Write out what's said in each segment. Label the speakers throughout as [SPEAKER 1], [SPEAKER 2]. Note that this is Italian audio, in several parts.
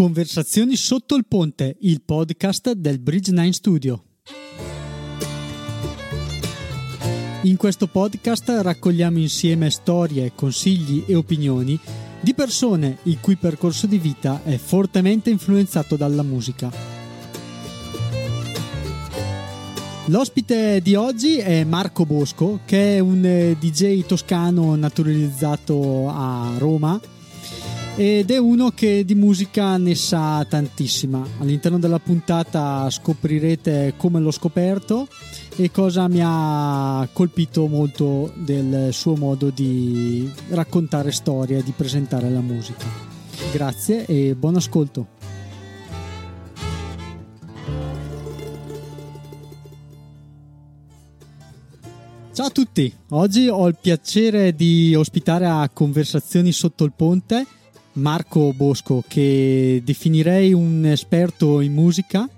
[SPEAKER 1] Conversazioni sotto il ponte, il podcast del Bridge 9 Studio. In questo podcast raccogliamo insieme storie, consigli e opinioni di persone il cui percorso di vita è fortemente influenzato dalla musica. L'ospite di oggi è Marco Bosco, che è un eh, DJ toscano naturalizzato a Roma ed è uno che di musica ne sa tantissima. All'interno della puntata scoprirete come l'ho scoperto e cosa mi ha colpito molto del suo modo di raccontare storie e di presentare la musica. Grazie e buon ascolto. Ciao a tutti, oggi ho il piacere di ospitare a Conversazioni sotto il ponte Marco Bosco, che definirei un esperto in musica,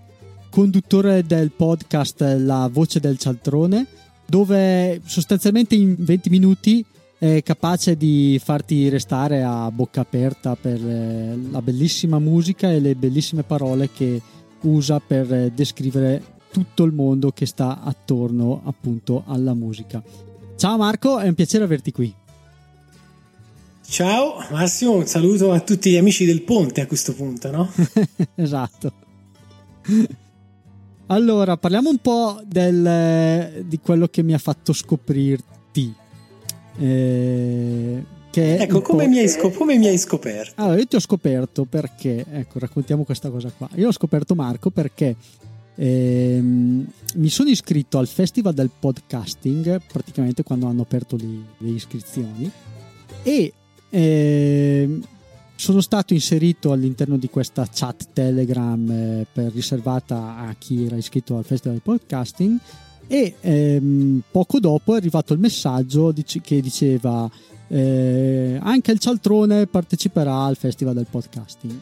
[SPEAKER 1] conduttore del podcast La voce del cialtrone, dove sostanzialmente in 20 minuti è capace di farti restare a bocca aperta per eh, la bellissima musica e le bellissime parole che usa per descrivere tutto il mondo che sta attorno appunto alla musica. Ciao Marco, è un piacere averti qui.
[SPEAKER 2] Ciao Massimo, un saluto a tutti gli amici del ponte a questo punto, no?
[SPEAKER 1] esatto. Allora, parliamo un po' del, di quello che mi ha fatto scoprirti.
[SPEAKER 2] Eh, ecco, come, mi scop- come, mi hai scoperto?
[SPEAKER 1] Allora, io ti ho scoperto perché, ecco, raccontiamo questa cosa qua. Io ho scoperto Marco perché ehm, mi sono iscritto al Festival del Podcasting, praticamente quando hanno aperto le, le iscrizioni, e e sono stato inserito all'interno di questa chat Telegram eh, per, riservata a chi era iscritto al Festival del Podcasting e ehm, poco dopo è arrivato il messaggio dic- che diceva eh, anche il Cialtrone parteciperà al Festival del Podcasting.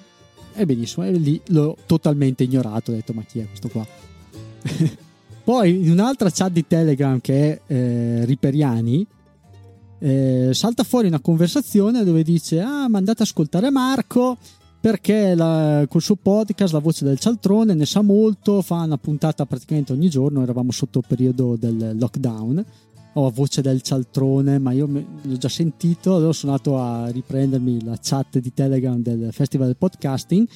[SPEAKER 1] E benissimo, e lì l'ho totalmente ignorato, ho detto ma chi è questo qua? Poi in un'altra chat di Telegram che è eh, Riperiani eh, salta fuori una conversazione dove dice ah ma andate ad ascoltare Marco perché la, col suo podcast La voce del cialtrone ne sa molto, fa una puntata praticamente ogni giorno, eravamo sotto il periodo del lockdown, ho oh, voce del cialtrone, ma io l'ho già sentito, allora sono andato a riprendermi la chat di Telegram del Festival del Podcasting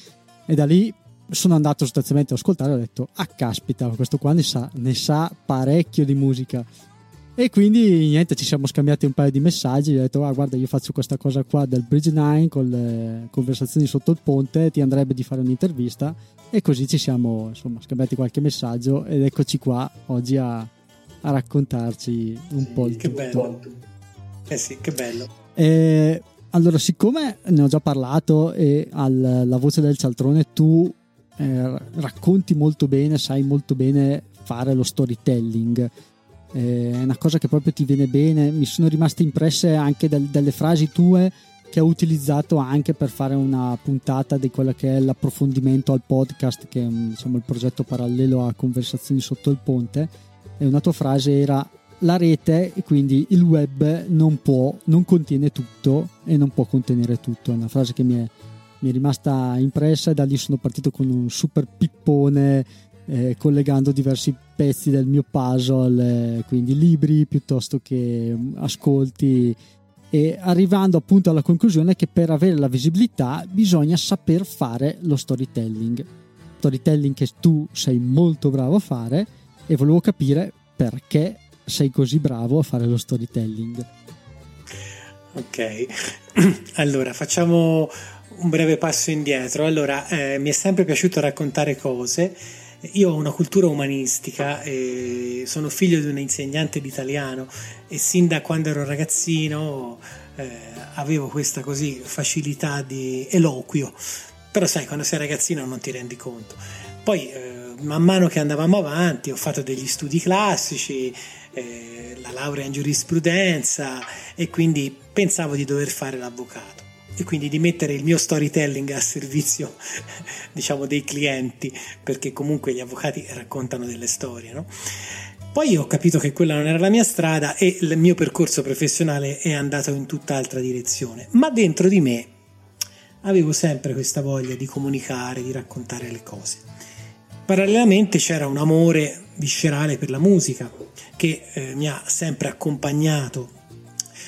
[SPEAKER 1] e da lì sono andato sostanzialmente ad ascoltare e ho detto ah caspita, questo qua ne sa, ne sa parecchio di musica e quindi niente, ci siamo scambiati un paio di messaggi. Ho detto: ah, guarda, io faccio questa cosa qua del Bridge 9 con le conversazioni sotto il ponte. Ti andrebbe di fare un'intervista. E così ci siamo insomma scambiati qualche messaggio. Ed eccoci qua oggi a, a raccontarci un sì, po' il
[SPEAKER 2] che tutto. bello. Eh sì, che bello.
[SPEAKER 1] E, allora, siccome ne ho già parlato e alla voce del cialtrone tu eh, racconti molto bene, sai molto bene fare lo storytelling eh, è una cosa che proprio ti viene bene. Mi sono rimaste impresse anche del, delle frasi tue che ho utilizzato anche per fare una puntata di quello che è l'approfondimento al podcast, che è insomma, il progetto parallelo a Conversazioni sotto il ponte. E una tua frase era la rete quindi il web non può, non contiene tutto e non può contenere tutto. È una frase che mi è, mi è rimasta impressa e da lì sono partito con un super pippone eh, collegando diversi pezzi del mio puzzle, eh, quindi libri piuttosto che mm, ascolti e arrivando appunto alla conclusione che per avere la visibilità bisogna saper fare lo storytelling. Storytelling che tu sei molto bravo a fare e volevo capire perché sei così bravo a fare lo storytelling.
[SPEAKER 2] Ok, allora facciamo un breve passo indietro. Allora, eh, mi è sempre piaciuto raccontare cose io ho una cultura umanistica, sono figlio di un insegnante di italiano e sin da quando ero ragazzino eh, avevo questa così facilità di eloquio, però sai quando sei ragazzino non ti rendi conto. Poi eh, man mano che andavamo avanti ho fatto degli studi classici, eh, la laurea in giurisprudenza e quindi pensavo di dover fare l'avvocato e quindi di mettere il mio storytelling a servizio diciamo dei clienti perché comunque gli avvocati raccontano delle storie no? poi ho capito che quella non era la mia strada e il mio percorso professionale è andato in tutt'altra direzione ma dentro di me avevo sempre questa voglia di comunicare, di raccontare le cose. Parallelamente c'era un amore viscerale per la musica che eh, mi ha sempre accompagnato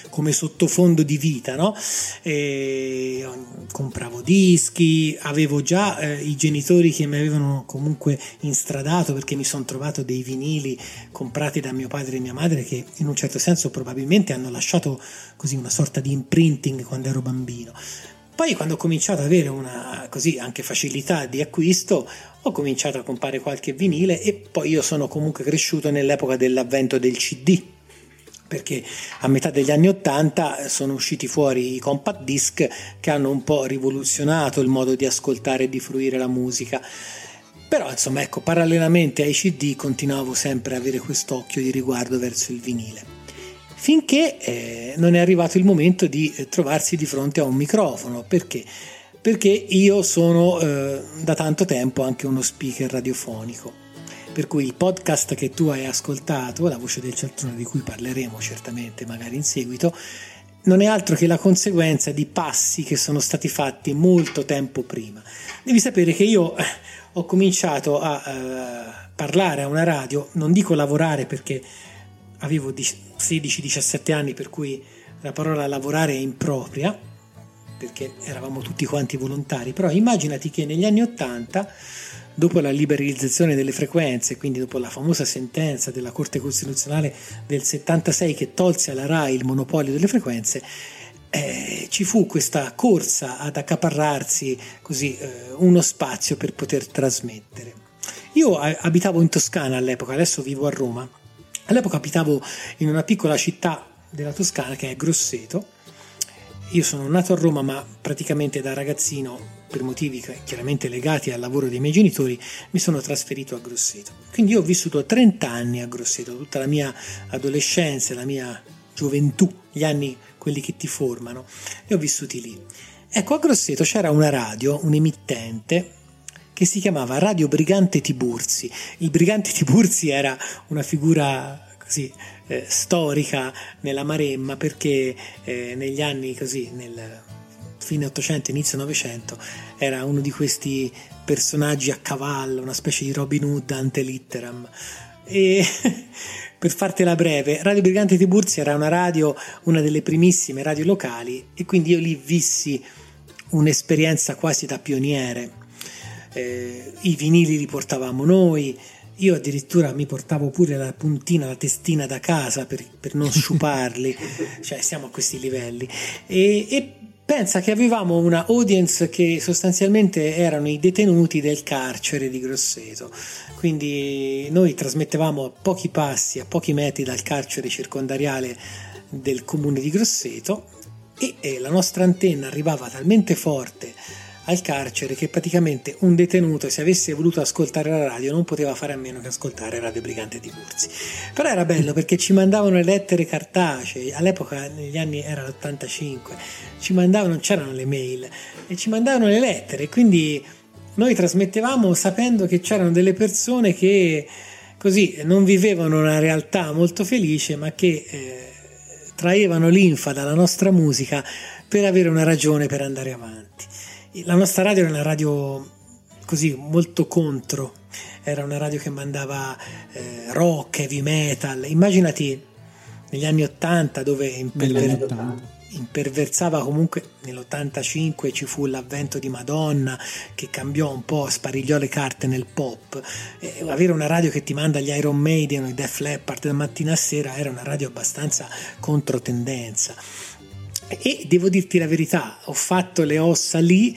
[SPEAKER 2] come sottofondo di vita, no? E compravo dischi, avevo già eh, i genitori che mi avevano comunque instradato perché mi sono trovato dei vinili comprati da mio padre e mia madre che in un certo senso probabilmente hanno lasciato così una sorta di imprinting quando ero bambino. Poi quando ho cominciato ad avere una così anche facilità di acquisto, ho cominciato a comprare qualche vinile e poi io sono comunque cresciuto nell'epoca dell'avvento del CD perché a metà degli anni Ottanta sono usciti fuori i compact disc che hanno un po' rivoluzionato il modo di ascoltare e di fruire la musica. Però insomma ecco, parallelamente ai CD continuavo sempre ad avere quest'occhio di riguardo verso il vinile. Finché eh, non è arrivato il momento di eh, trovarsi di fronte a un microfono, perché? Perché io sono eh, da tanto tempo anche uno speaker radiofonico per cui il podcast che tu hai ascoltato, La voce del cialtrone di cui parleremo certamente magari in seguito, non è altro che la conseguenza di passi che sono stati fatti molto tempo prima. Devi sapere che io eh, ho cominciato a uh, parlare a una radio, non dico lavorare perché avevo 16-17 anni per cui la parola lavorare è impropria, perché eravamo tutti quanti volontari, però immaginati che negli anni 80 dopo la liberalizzazione delle frequenze, quindi dopo la famosa sentenza della Corte Costituzionale del 76 che tolse alla RAI il monopolio delle frequenze, eh, ci fu questa corsa ad accaparrarsi così eh, uno spazio per poter trasmettere. Io abitavo in Toscana all'epoca, adesso vivo a Roma. All'epoca abitavo in una piccola città della Toscana che è Grosseto. Io sono nato a Roma, ma praticamente da ragazzino per motivi chiaramente legati al lavoro dei miei genitori, mi sono trasferito a Grosseto. Quindi io ho vissuto 30 anni a Grosseto, tutta la mia adolescenza, la mia gioventù, gli anni quelli che ti formano, li ho vissuti lì. Ecco, a Grosseto c'era una radio, un emittente, che si chiamava Radio Brigante Tiburzi. Il Brigante Tiburzi era una figura così eh, storica nella Maremma perché eh, negli anni così, nel fine 800, inizio 900, era uno di questi personaggi a cavallo, una specie di Robin Hood ante litteram. E per fartela breve, Radio Brigante Tiburzi era una radio, una delle primissime radio locali, e quindi io lì vissi un'esperienza quasi da pioniere. Eh, I vinili li portavamo noi, io addirittura mi portavo pure la puntina, la testina da casa per, per non sciuparli, cioè siamo a questi livelli. E, e Pensa che avevamo una audience che sostanzialmente erano i detenuti del carcere di Grosseto, quindi noi trasmettevamo a pochi passi, a pochi metri dal carcere circondariale del comune di Grosseto e, e la nostra antenna arrivava talmente forte al carcere che praticamente un detenuto se avesse voluto ascoltare la radio non poteva fare a meno che ascoltare Radio Brigante di Curzi però era bello perché ci mandavano le lettere cartacee. All'epoca negli anni era l'85 ci mandavano non c'erano le mail e ci mandavano le lettere. Quindi noi trasmettevamo sapendo che c'erano delle persone che così non vivevano una realtà molto felice ma che eh, traevano linfa dalla nostra musica per avere una ragione per andare avanti la nostra radio era una radio così molto contro, era una radio che mandava eh, rock, heavy metal. Immaginati negli anni 80 dove imperver- imperversava comunque nell'85 ci fu l'avvento di Madonna che cambiò un po', sparigliò le carte nel pop. E avere una radio che ti manda gli Iron Maiden o i Def Leppard da mattina a sera era una radio abbastanza controtendenza e devo dirti la verità, ho fatto le ossa lì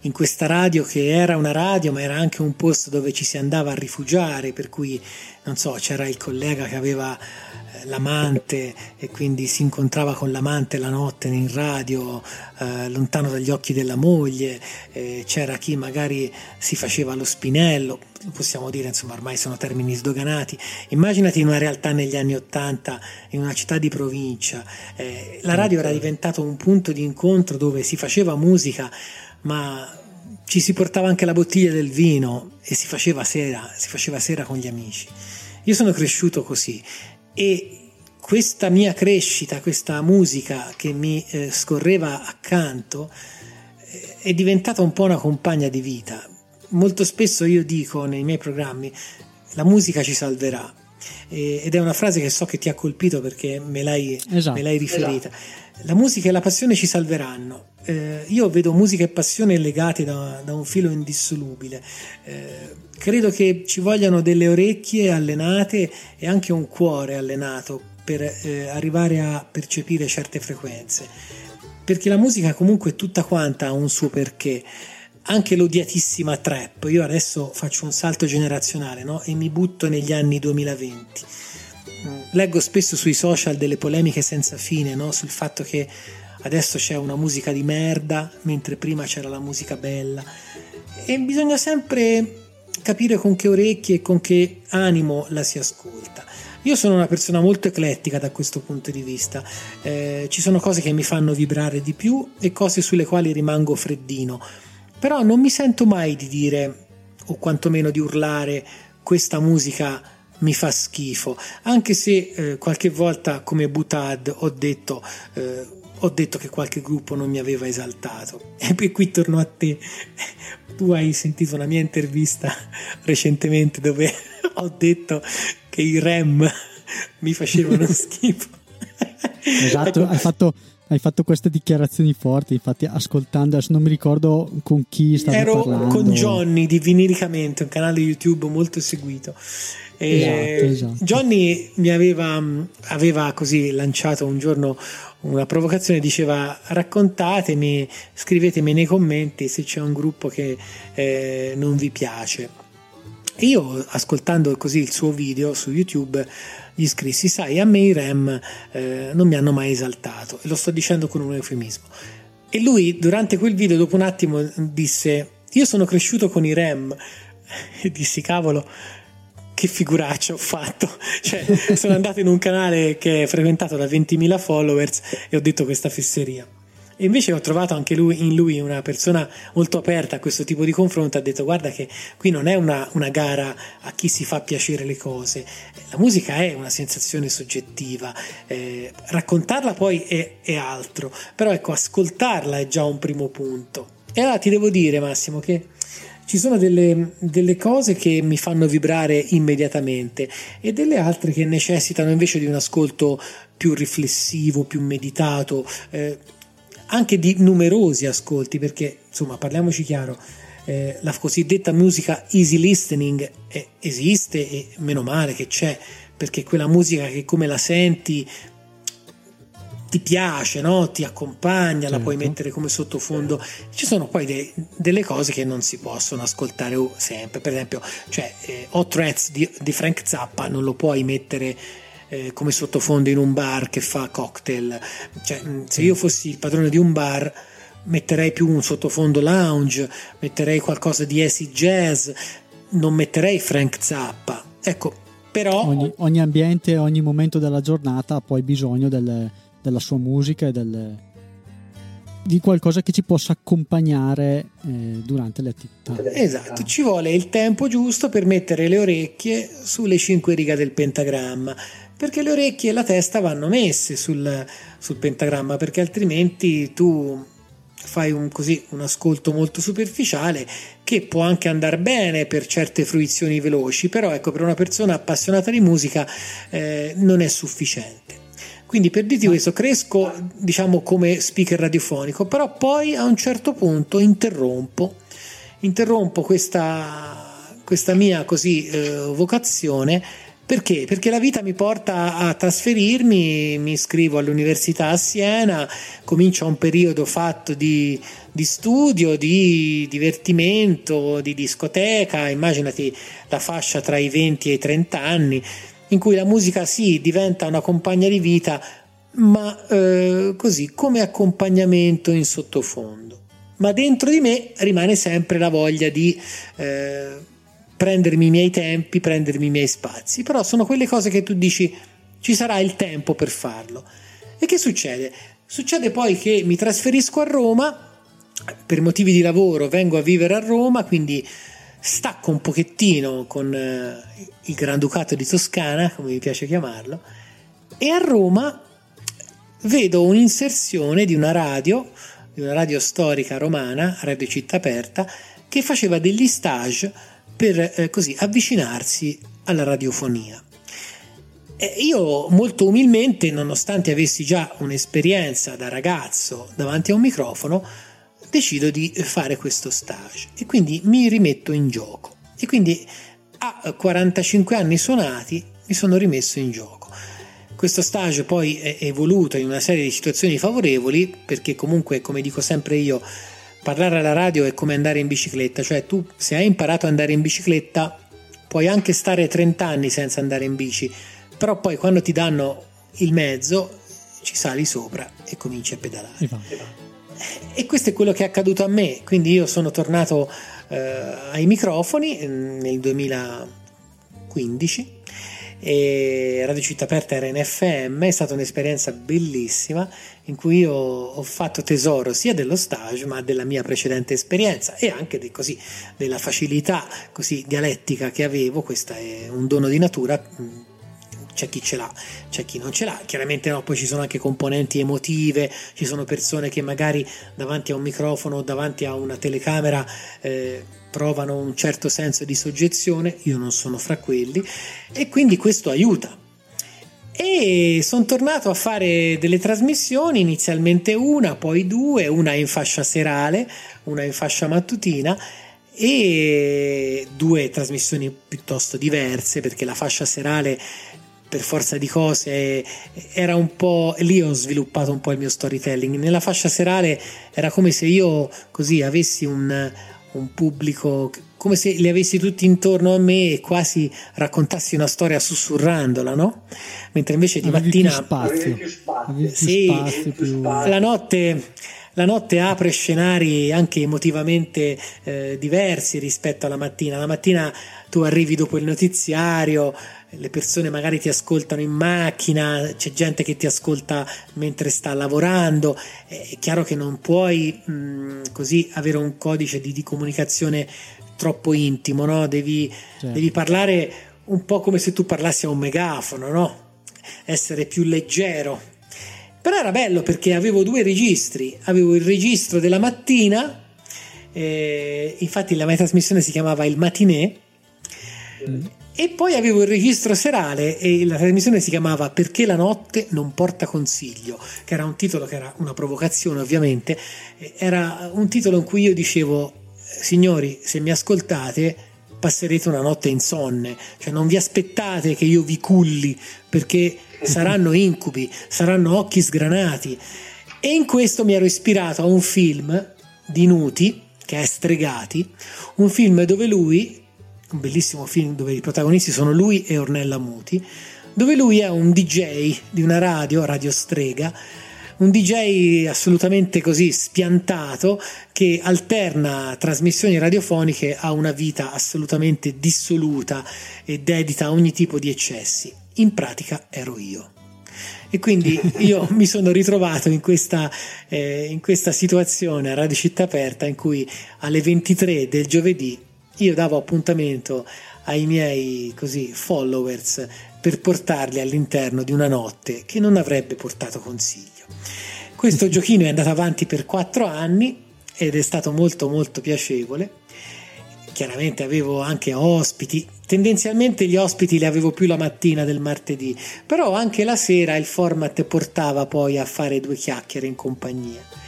[SPEAKER 2] in questa radio che era una radio ma era anche un posto dove ci si andava a rifugiare, per cui non so, c'era il collega che aveva l'amante e quindi si incontrava con l'amante la notte in radio, eh, lontano dagli occhi della moglie, eh, c'era chi magari si faceva lo spinello, possiamo dire, insomma, ormai sono termini sdoganati. Immaginati in una realtà negli anni Ottanta, in una città di provincia, eh, la radio era diventato un punto di incontro dove si faceva musica, ma ci si portava anche la bottiglia del vino e si faceva sera, si faceva sera con gli amici. Io sono cresciuto così e questa mia crescita, questa musica che mi eh, scorreva accanto, eh, è diventata un po' una compagna di vita. Molto spesso io dico nei miei programmi, la musica ci salverà. ed è una frase che so che ti ha colpito perché me l'hai, esatto. me l'hai riferita. Esatto. La musica e la passione ci salveranno. Eh, io vedo musica e passione legate da, da un filo indissolubile. Eh, credo che ci vogliano delle orecchie allenate e anche un cuore allenato per eh, arrivare a percepire certe frequenze. Perché la musica comunque tutta quanta ha un suo perché. Anche l'odiatissima trap, io adesso faccio un salto generazionale no? e mi butto negli anni 2020. Leggo spesso sui social delle polemiche senza fine no? sul fatto che adesso c'è una musica di merda mentre prima c'era la musica bella e bisogna sempre capire con che orecchie e con che animo la si ascolta. Io sono una persona molto eclettica da questo punto di vista, eh, ci sono cose che mi fanno vibrare di più e cose sulle quali rimango freddino, però non mi sento mai di dire o quantomeno di urlare questa musica mi fa schifo, anche se eh, qualche volta come Butad ho detto eh, ho detto che qualche gruppo non mi aveva esaltato. E poi qui torno a te. Tu hai sentito una mia intervista recentemente dove ho detto che i REM mi facevano schifo.
[SPEAKER 1] Esatto, ecco. hai, fatto, hai fatto queste dichiarazioni forti, infatti ascoltando, adesso non mi ricordo con chi stavo
[SPEAKER 2] Ero
[SPEAKER 1] parlando.
[SPEAKER 2] con Johnny di Viniricamente, un canale YouTube molto seguito. Esatto, esatto. Johnny mi aveva, aveva così lanciato un giorno una provocazione diceva raccontatemi, scrivetemi nei commenti se c'è un gruppo che eh, non vi piace. E io ascoltando così il suo video su YouTube gli scrissi, sai, a me i REM eh, non mi hanno mai esaltato e lo sto dicendo con un eufemismo. E lui durante quel video dopo un attimo disse, io sono cresciuto con i REM e dissi, cavolo, che figuraccia ho fatto. Cioè, sono andato in un canale che è frequentato da 20.000 followers e ho detto questa fesseria. E invece ho trovato anche lui, in lui una persona molto aperta a questo tipo di confronto. Ha detto: Guarda, che qui non è una, una gara a chi si fa piacere le cose. La musica è una sensazione soggettiva, eh, raccontarla poi è, è altro, però ecco, ascoltarla è già un primo punto. E allora ti devo dire, Massimo, che ci sono delle, delle, cose che mi fanno vibrare immediatamente e delle altre che necessitano invece di un ascolto più riflessivo, più meditato, eh, anche di numerosi ascolti, perché insomma parliamoci chiaro, eh, la cosiddetta musica easy listening eh, esiste e meno male che c'è, perché quella musica che come la senti ti piace, no? ti accompagna, certo. la puoi certo. mettere come sottofondo. Ci sono poi de- delle cose che non si possono ascoltare sempre, per esempio, cioè, eh, Hot Rats di, di, Frank Zappa non lo puoi mettere eh, come sottofondo in un bar che fa cocktail. Cioè, mm, se io fossi il padrone di un bar metterei più un sottofondo lounge, metterei qualcosa di acid jazz, non metterei Frank Zappa. Ecco, però...
[SPEAKER 1] Ogni, ogni ambiente, ogni momento della giornata ha poi bisogno del della sua musica e del, di qualcosa che ci possa accompagnare eh, durante le attività.
[SPEAKER 2] Esatto, ci vuole il tempo giusto per mettere le orecchie sulle cinque righe del pentagramma, perché le orecchie e la testa vanno messe sul, sul pentagramma, perché altrimenti tu fai un, così, un ascolto molto superficiale che può anche andare bene per certe fruizioni veloci, però ecco, per una persona appassionata di musica eh, non è sufficiente. Quindi per dirti questo cresco diciamo come speaker radiofonico, però poi a un certo punto interrompo, interrompo questa, questa mia così eh, vocazione perché? Perché la vita mi porta a trasferirmi, mi iscrivo all'università a Siena, comincia un periodo fatto di, di, studio, di divertimento, di discoteca, immaginati la fascia tra i 20 e i 30 anni, in cui la musica sì diventa una compagna di vita, ma eh, così come accompagnamento in sottofondo. Ma dentro di me rimane sempre la voglia di eh, prendermi i miei tempi, prendermi i miei spazi, però sono quelle cose che tu dici ci sarà il tempo per farlo. E che succede? Succede poi che mi trasferisco a Roma, per motivi di lavoro vengo a vivere a Roma, quindi stacco un pochettino con eh, il Granducato di Toscana, come mi piace chiamarlo, e a Roma vedo un'inserzione di una radio di una radio storica romana, Radio Città Aperta, che faceva degli stage per eh, così avvicinarsi alla radiofonia. E io molto umilmente, nonostante avessi già un'esperienza da ragazzo davanti a un microfono, decido di fare questo stage e quindi mi rimetto in gioco. E quindi a 45 anni suonati mi sono rimesso in gioco. Questo stage poi è evoluto in una serie di situazioni favorevoli perché comunque, come dico sempre io, parlare alla radio è come andare in bicicletta, cioè tu se hai imparato ad andare in bicicletta puoi anche stare 30 anni senza andare in bici, però poi quando ti danno il mezzo ci sali sopra e cominci a pedalare. E questo è quello che è accaduto a me, quindi io sono tornato eh, ai microfoni mm, nel 2015 e Radio Città Aperta era in FM, è stata un'esperienza bellissima in cui io ho fatto tesoro sia dello stage ma della mia precedente esperienza e anche de, così, della facilità così dialettica che avevo, questo è un dono di natura mm, c'è chi ce l'ha, c'è chi non ce l'ha. Chiaramente no, poi ci sono anche componenti emotive, ci sono persone che magari davanti a un microfono davanti a una telecamera eh, provano un certo senso di soggezione, io non sono fra quelli, e quindi questo aiuta. E sono tornato a fare delle trasmissioni, inizialmente una, poi due, una in fascia serale, una in fascia mattutina e due trasmissioni piuttosto diverse perché la fascia serale per forza di cose era un po' lì ho sviluppato un po' il mio storytelling nella fascia serale era come se io così avessi un, un pubblico come se li avessi tutti intorno a me e quasi raccontassi una storia sussurrandola, no? Mentre invece di
[SPEAKER 1] Avevi
[SPEAKER 2] mattina
[SPEAKER 1] più spazio. Più spazio.
[SPEAKER 2] Sì,
[SPEAKER 1] spazio, più...
[SPEAKER 2] la notte la notte apre scenari anche emotivamente eh, diversi rispetto alla mattina. La mattina tu arrivi dopo il notiziario, le persone magari ti ascoltano in macchina, c'è gente che ti ascolta mentre sta lavorando, è chiaro che non puoi mh, così avere un codice di, di comunicazione troppo intimo, no? devi, certo. devi, parlare un po' come se tu parlassi a un megafono, no? essere più leggero. Però era bello perché avevo due registri, avevo il registro della mattina, eh, infatti la mia trasmissione si chiamava Il Matinè, mm e poi avevo il registro serale e la trasmissione si chiamava Perché la notte non porta consiglio, che era un titolo che era una provocazione ovviamente, era un titolo in cui io dicevo, signori, se mi ascoltate passerete una notte insonne, cioè non vi aspettate che io vi culli perché saranno incubi, saranno occhi sgranati. E in questo mi ero ispirato a un film di Nuti, che è Stregati, un film dove lui un bellissimo film dove i protagonisti sono lui e Ornella Muti, dove lui è un DJ di una radio, Radio Strega, un DJ assolutamente così spiantato che alterna trasmissioni radiofoniche a una vita assolutamente dissoluta e dedita a ogni tipo di eccessi. In pratica ero io. E quindi io mi sono ritrovato in questa, eh, in questa situazione a Radio Città Aperta in cui alle 23 del giovedì io davo appuntamento ai miei così followers per portarli all'interno di una notte che non avrebbe portato consiglio. Questo giochino è andato avanti per quattro anni ed è stato molto molto piacevole. Chiaramente avevo anche ospiti, tendenzialmente gli ospiti li avevo più la mattina del martedì, però anche la sera il format portava poi a fare due chiacchiere in compagnia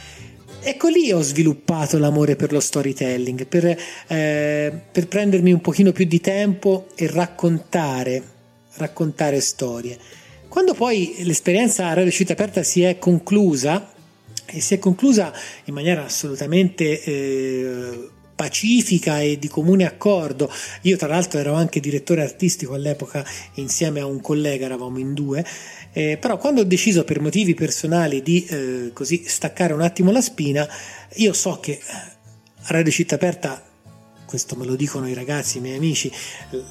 [SPEAKER 2] ecco lì ho sviluppato l'amore per lo storytelling, per, eh, per prendermi un pochino più di tempo e raccontare, raccontare storie. Quando poi l'esperienza a Radio Città Aperta si è conclusa, e si è conclusa in maniera assolutamente eh, pacifica e di comune accordo. Io tra l'altro ero anche direttore artistico all'epoca insieme a un collega, eravamo in due, eh, però quando ho deciso per motivi personali di eh, così staccare un attimo la spina, io so che a Radio Città Aperta questo me lo dicono i ragazzi, i miei amici,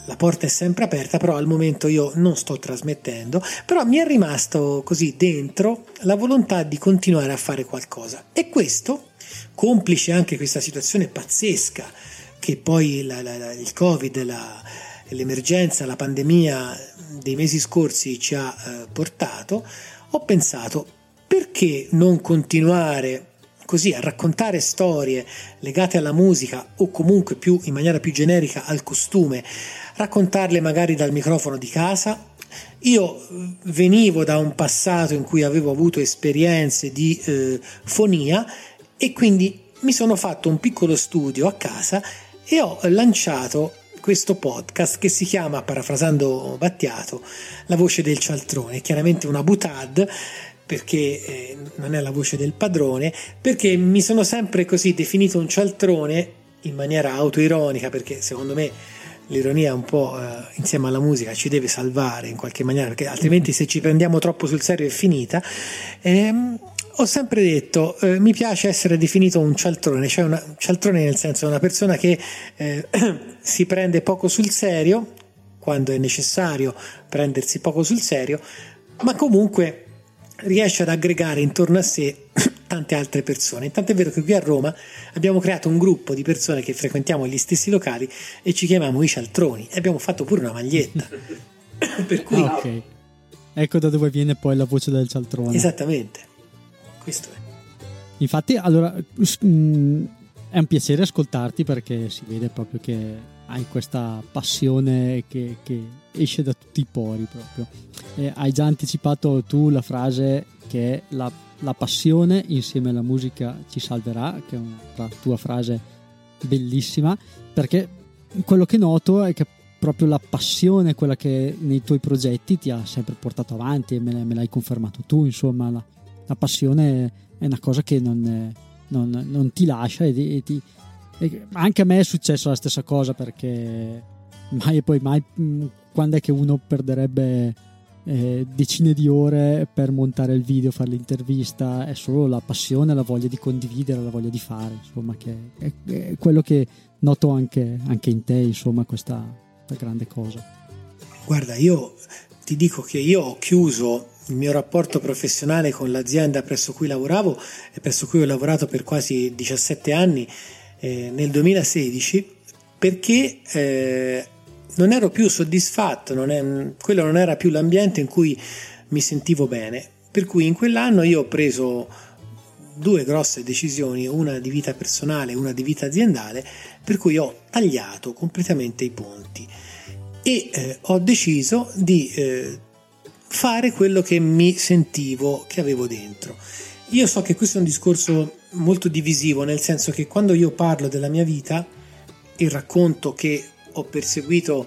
[SPEAKER 2] la porta è sempre aperta, però al momento io non sto trasmettendo, però mi è rimasto così dentro la volontà di continuare a fare qualcosa. E questo, complice anche questa situazione pazzesca che poi la, la, il Covid, la, l'emergenza, la pandemia dei mesi scorsi ci ha eh, portato, ho pensato perché non continuare così a raccontare storie legate alla musica o comunque più in maniera più generica al costume, raccontarle magari dal microfono di casa. Io eh, venivo da un passato in cui avevo avuto esperienze di eh, fonia e quindi mi sono fatto un piccolo studio a casa e ho lanciato questo podcast che si chiama, parafrasando Battiato, La voce del cialtrone, chiaramente una butad perché eh, non è la voce del padrone, perché mi sono sempre così definito un cialtrone in maniera autoironica, perché secondo me l'ironia un po' eh, insieme alla musica ci deve salvare in qualche maniera, perché altrimenti se ci prendiamo troppo sul serio è finita. Ehm, ho sempre detto, eh, mi piace essere definito un cialtrone, cioè una, cialtrone nel senso una persona che eh, si prende poco sul serio, quando è necessario prendersi poco sul serio, ma comunque riesce ad aggregare intorno a sé tante altre persone. Intanto è vero che qui a Roma abbiamo creato un gruppo di persone che frequentiamo gli stessi locali e ci chiamiamo i cialtroni e abbiamo fatto pure una maglietta. per cui...
[SPEAKER 1] Ah, ok. Ecco da dove viene poi la voce del cialtrone.
[SPEAKER 2] Esattamente. Questo è.
[SPEAKER 1] Infatti, allora, mm, è un piacere ascoltarti perché si vede proprio che hai questa passione che, che esce da tutti i pori proprio. E hai già anticipato tu la frase che la, la, passione insieme alla musica ci salverà, che è una tua frase bellissima, perché quello che noto è che proprio la passione, quella che nei tuoi progetti ti ha sempre portato avanti e me, me l'hai confermato tu, insomma, la, la, passione è una cosa che non, non, non ti lascia e, e ti, e anche a me è successo la stessa cosa perché mai e poi mai mm, quando è che uno perderebbe eh, decine di ore per montare il video, fare l'intervista, è solo la passione, la voglia di condividere, la voglia di fare, insomma, che è, è quello che noto anche, anche in te, insomma, questa, questa grande cosa.
[SPEAKER 2] Guarda, io ti dico che io ho chiuso il mio rapporto professionale con l'azienda presso cui lavoravo e presso cui ho lavorato per quasi 17 anni eh, nel 2016 perché eh, non ero più soddisfatto, non è, quello non era più l'ambiente in cui mi sentivo bene. Per cui in quell'anno io ho preso due grosse decisioni, una di vita personale e una di vita aziendale, per cui ho tagliato completamente i ponti e eh, ho deciso di eh, fare quello che mi sentivo che avevo dentro. Io so che questo è un discorso molto divisivo, nel senso che quando io parlo della mia vita e racconto che ho perseguito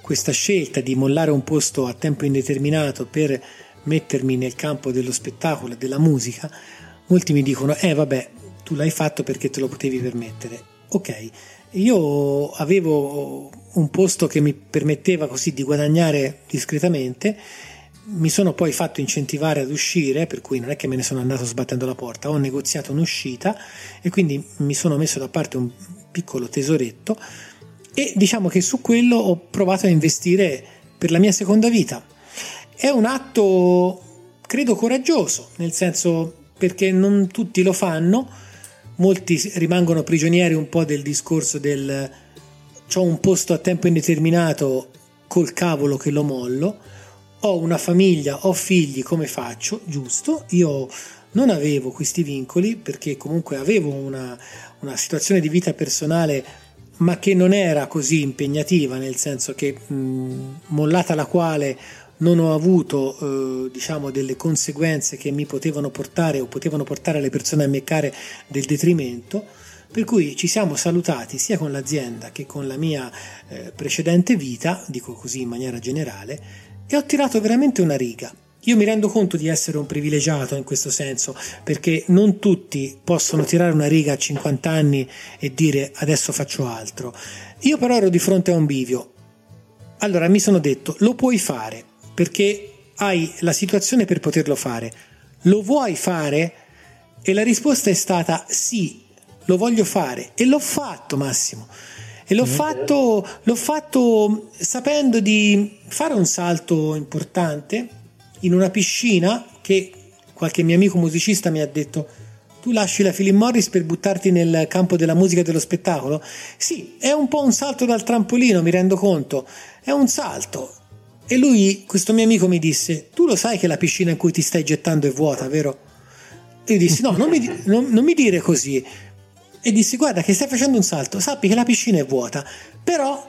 [SPEAKER 2] questa scelta di mollare un posto a tempo indeterminato per mettermi nel campo dello spettacolo e della musica, molti mi dicono: Eh, vabbè, tu l'hai fatto perché te lo potevi permettere. Ok, io avevo un posto che mi permetteva così di guadagnare discretamente mi sono poi fatto incentivare ad uscire, per cui non è che me ne sono andato sbattendo la porta, ho negoziato un'uscita e quindi mi sono messo da parte un piccolo tesoretto e diciamo che su quello ho provato a investire per la mia seconda vita. È un atto, credo, coraggioso, nel senso perché non tutti lo fanno, molti rimangono prigionieri un po' del discorso del ho un posto a tempo indeterminato col cavolo che lo mollo ho una famiglia, ho figli, come faccio? Giusto, io non avevo questi vincoli perché comunque avevo una, una situazione di vita personale ma che non era così impegnativa, nel senso che mh, mollata la quale non ho avuto eh, diciamo delle conseguenze che mi potevano portare o potevano portare le persone a meccare del detrimento, per cui ci siamo salutati sia con l'azienda che con la mia eh, precedente vita, dico così in maniera generale, e ho tirato veramente una riga. Io mi rendo conto di essere un privilegiato in questo senso, perché non tutti possono tirare una riga a 50 anni e dire adesso faccio altro. Io però ero di fronte a un bivio. Allora mi sono detto, lo puoi fare, perché hai la situazione per poterlo fare. Lo vuoi fare? E la risposta è stata sì, lo voglio fare. E l'ho fatto, Massimo. E l'ho fatto, l'ho fatto sapendo di fare un salto importante in una piscina che qualche mio amico musicista mi ha detto tu lasci la Philip Morris per buttarti nel campo della musica e dello spettacolo? Sì, è un po' un salto dal trampolino, mi rendo conto, è un salto. E lui, questo mio amico mi disse, tu lo sai che la piscina in cui ti stai gettando è vuota, vero? E io dissi: No, non mi, non, non mi dire così. E dissi: Guarda, che stai facendo un salto, sappi che la piscina è vuota, però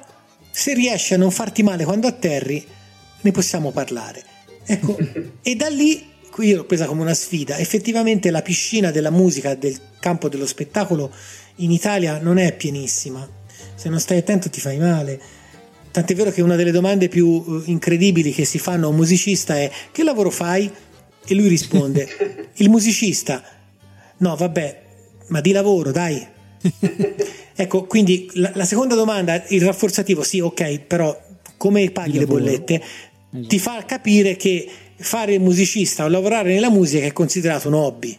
[SPEAKER 2] se riesci a non farti male quando atterri, ne possiamo parlare. Ecco, e da lì qui l'ho presa come una sfida. Effettivamente la piscina della musica, del campo dello spettacolo in Italia non è pienissima. Se non stai attento ti fai male. Tant'è vero che una delle domande più eh, incredibili che si fanno a un musicista è che lavoro fai? E lui risponde, il musicista. No, vabbè, ma di lavoro, dai. ecco, quindi la, la, seconda domanda, il rafforzativo, sì, ok, però come paghi le bollette? Esatto. Ti fa capire che fare il musicista o lavorare nella musica è considerato un hobby.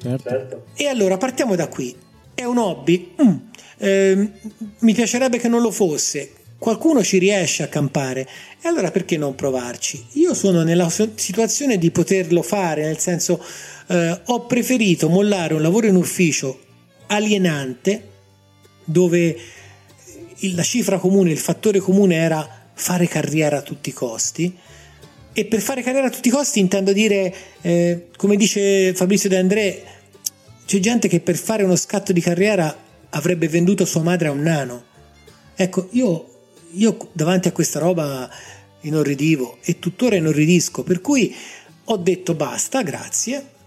[SPEAKER 1] Certo.
[SPEAKER 2] E allora partiamo da qui. È un hobby? Mm. Eh, mi piacerebbe che non lo fosse. Qualcuno ci riesce a campare e allora perché non provarci? Io sono nella situazione di poterlo fare, nel senso eh, ho preferito mollare un lavoro in ufficio alienante dove la cifra comune, il fattore comune era fare carriera a tutti i costi e per fare carriera a tutti i costi intendo dire, eh, come dice Fabrizio De André, c'è gente che per fare uno scatto di carriera avrebbe venduto sua madre a un nano. Ecco, io, io davanti a questa roba inorridivo e tuttora inorridisco, per cui ho detto basta, grazie,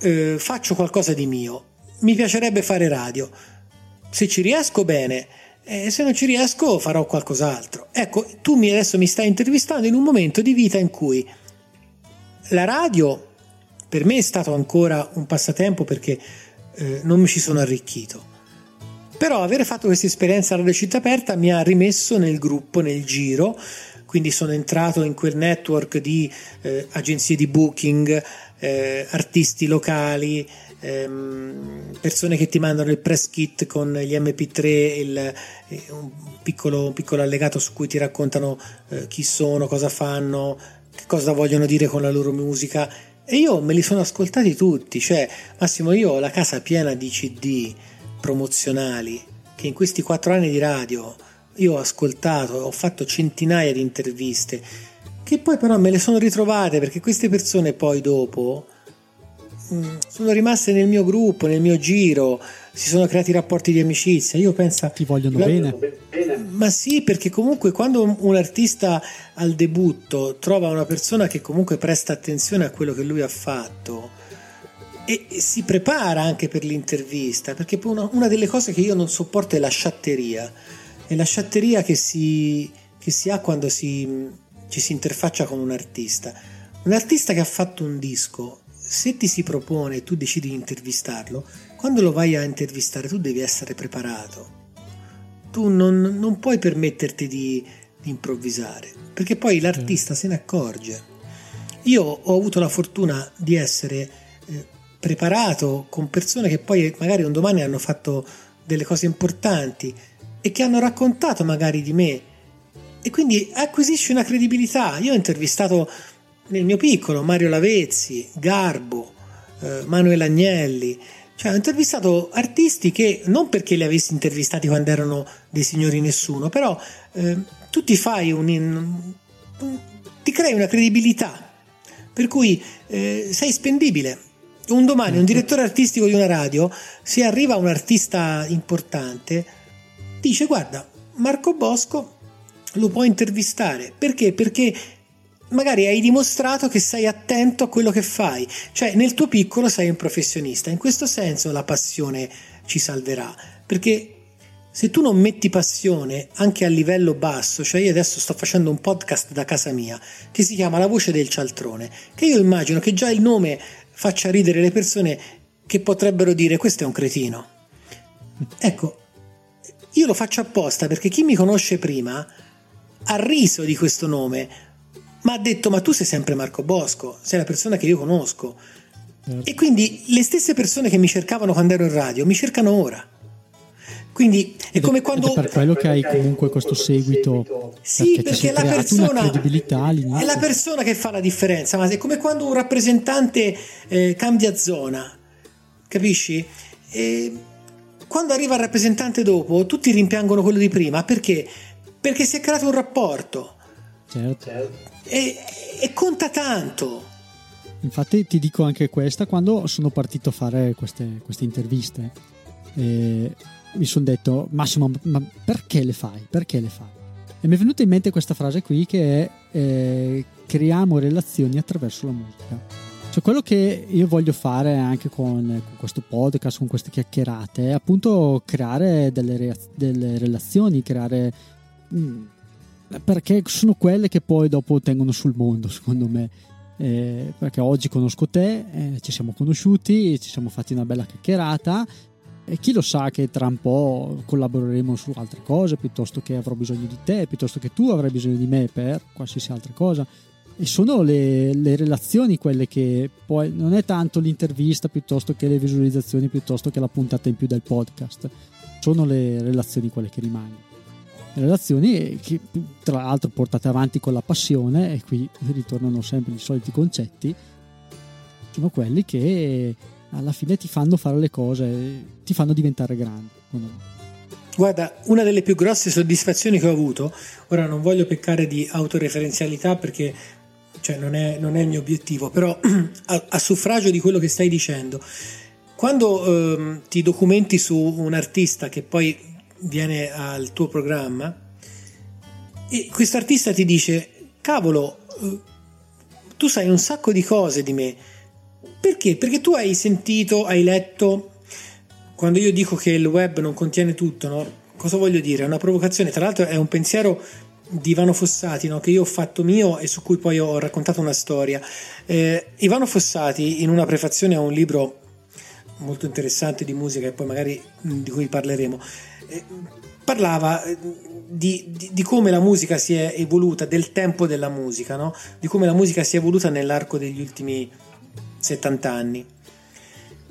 [SPEAKER 2] eh, faccio qualcosa di mio. Mi piacerebbe fare radio. Se ci riesco bene, e se non ci riesco farò qualcos'altro. Ecco, tu mi, adesso mi stai intervistando in un momento di vita in cui la radio per me è stato ancora un passatempo perché eh, non mi ci sono arricchito. Però avere fatto questa esperienza alla Città Aperta mi ha rimesso nel gruppo, nel giro, quindi sono entrato in quel network di eh, agenzie di booking, eh, artisti locali, ehm, persone che ti mandano il press kit con gli MP3 il, eh, un, piccolo, un, piccolo, allegato su cui ti raccontano eh, chi sono, cosa fanno, che cosa vogliono dire con la loro musica. E io me li sono ascoltati tutti, cioè Massimo io ho la casa piena di CD promozionali che in questi quattro anni di radio io ho ascoltato, ho fatto centinaia di interviste che poi però me le sono ritrovate perché queste persone poi dopo Mm, sono rimaste nel mio gruppo, nel mio giro, si sono creati rapporti di amicizia. Io penso.
[SPEAKER 1] Ti vogliono la... bene.
[SPEAKER 2] Ma sì, perché comunque quando un artista al debutto trova una persona che comunque presta attenzione a quello che lui ha fatto e, si prepara anche per l'intervista, perché una, una, delle cose che io non sopporto è la sciatteria. È la sciatteria che si, che si ha quando si, ci si interfaccia con un artista. Un artista che ha fatto un disco se ti si propone e tu decidi di intervistarlo, quando lo vai a intervistare tu devi essere preparato. Tu non, non puoi permetterti di, di, improvvisare, perché poi l'artista se ne accorge. Io ho avuto la fortuna di essere eh, preparato con persone che poi magari un domani hanno fatto delle cose importanti e che hanno raccontato magari di me e quindi acquisisci una credibilità. Io ho intervistato nel mio piccolo, Mario Lavezzi, Garbo, eh, Manuel Agnelli. Cioè, ho intervistato artisti che non perché li avessi intervistati quando erano dei signori nessuno, però eh, tu ti fai un, un, ti crei una credibilità, per cui eh, sei spendibile. Un domani un direttore artistico di una radio, se arriva un artista importante, dice guarda, Marco Bosco lo può intervistare. Perché? Perché magari hai dimostrato che sei attento a quello che fai, cioè nel tuo piccolo sei un professionista. In questo senso la passione ci salverà, perché se tu non metti passione anche a livello basso, cioè io adesso sto facendo un podcast da casa mia che si chiama La voce del cialtrone, che io immagino che già il nome faccia ridere le persone che potrebbero dire questo è un cretino. Ecco, io lo faccio apposta perché chi mi conosce prima ha riso di questo nome, ma ha detto ma tu sei sempre Marco Bosco, sei la persona che io conosco. Certo. E quindi le stesse persone che mi cercavano quando ero in radio mi cercano ora. Quindi è come quando.
[SPEAKER 1] È per quello che hai comunque questo seguito.
[SPEAKER 2] Sì, perché, perché la persona. È la persona che fa la differenza. Ma è come quando un rappresentante eh, cambia zona. Capisci? E quando arriva il rappresentante dopo, tutti rimpiangono quello di prima. Perché? Perché si è creato un rapporto.
[SPEAKER 1] Certo.
[SPEAKER 2] E, e conta tanto.
[SPEAKER 1] Infatti ti dico anche questa, quando sono partito a fare queste, queste interviste, eh, mi sono detto, Massimo, ma perché le fai? Perché le fai? E mi è venuta in mente questa frase qui che è eh, creiamo relazioni attraverso la musica. Cioè quello che io voglio fare anche con, con questo podcast, con queste chiacchierate, è appunto creare delle, rea- delle relazioni, creare... Mm, perché sono quelle che poi dopo tengono sul mondo, secondo me. Eh, perché oggi conosco te, eh, ci siamo conosciuti, ci siamo fatti una bella chiacchierata e chi lo sa che tra un po' collaboreremo su altre cose piuttosto che avrò bisogno di te, piuttosto che tu avrai bisogno di me per qualsiasi altra cosa. E sono le, le relazioni quelle che poi non è tanto l'intervista piuttosto che le visualizzazioni, piuttosto che la puntata in più del podcast, sono le relazioni quelle che rimangono relazioni che tra l'altro portate avanti con la passione e qui ritornano sempre i soliti concetti sono quelli che alla fine ti fanno fare le cose ti fanno diventare grande
[SPEAKER 2] Guarda, una delle più grosse soddisfazioni che ho avuto, ora non voglio peccare di autoreferenzialità perché cioè, non, è, non, è, il mio obiettivo, però a, a, suffragio di quello che stai dicendo, quando ehm, ti documenti su un artista che poi viene al tuo programma e questo artista ti dice cavolo eh, tu sai un sacco di cose di me perché? Perché tu hai sentito, hai letto quando io dico che il web non contiene tutto, no? Cosa voglio dire? È una provocazione, tra l'altro è un pensiero di Ivano Fossati no? che io ho fatto mio e su cui poi ho raccontato una storia. Eh, Ivano Fossati in una prefazione a un libro molto interessante di musica e poi magari di cui parleremo parlava eh, di, di, di, come la musica si è evoluta, del tempo della musica, no? di come la musica si è evoluta nell'arco degli ultimi 70 anni.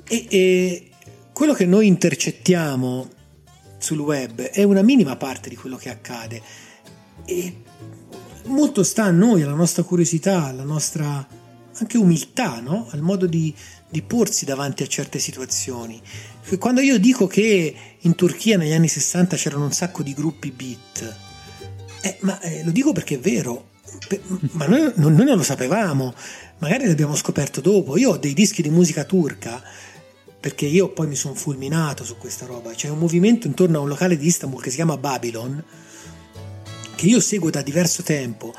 [SPEAKER 2] E, e quello che noi intercettiamo sul web è una minima parte di quello che accade e molto sta a noi, alla nostra curiosità, alla nostra anche umiltà, no? al modo di, di porsi davanti a certe situazioni. Quando io dico che in Turchia negli anni 60 c'erano un sacco di gruppi beat, eh, ma eh, lo dico perché è vero, ma noi, noi, non lo sapevamo, magari l'abbiamo scoperto dopo. Io ho dei dischi di musica turca perché io poi mi sono fulminato su questa roba. C'è un movimento intorno a un locale di Istanbul che si chiama Babylon, che io seguo da diverso tempo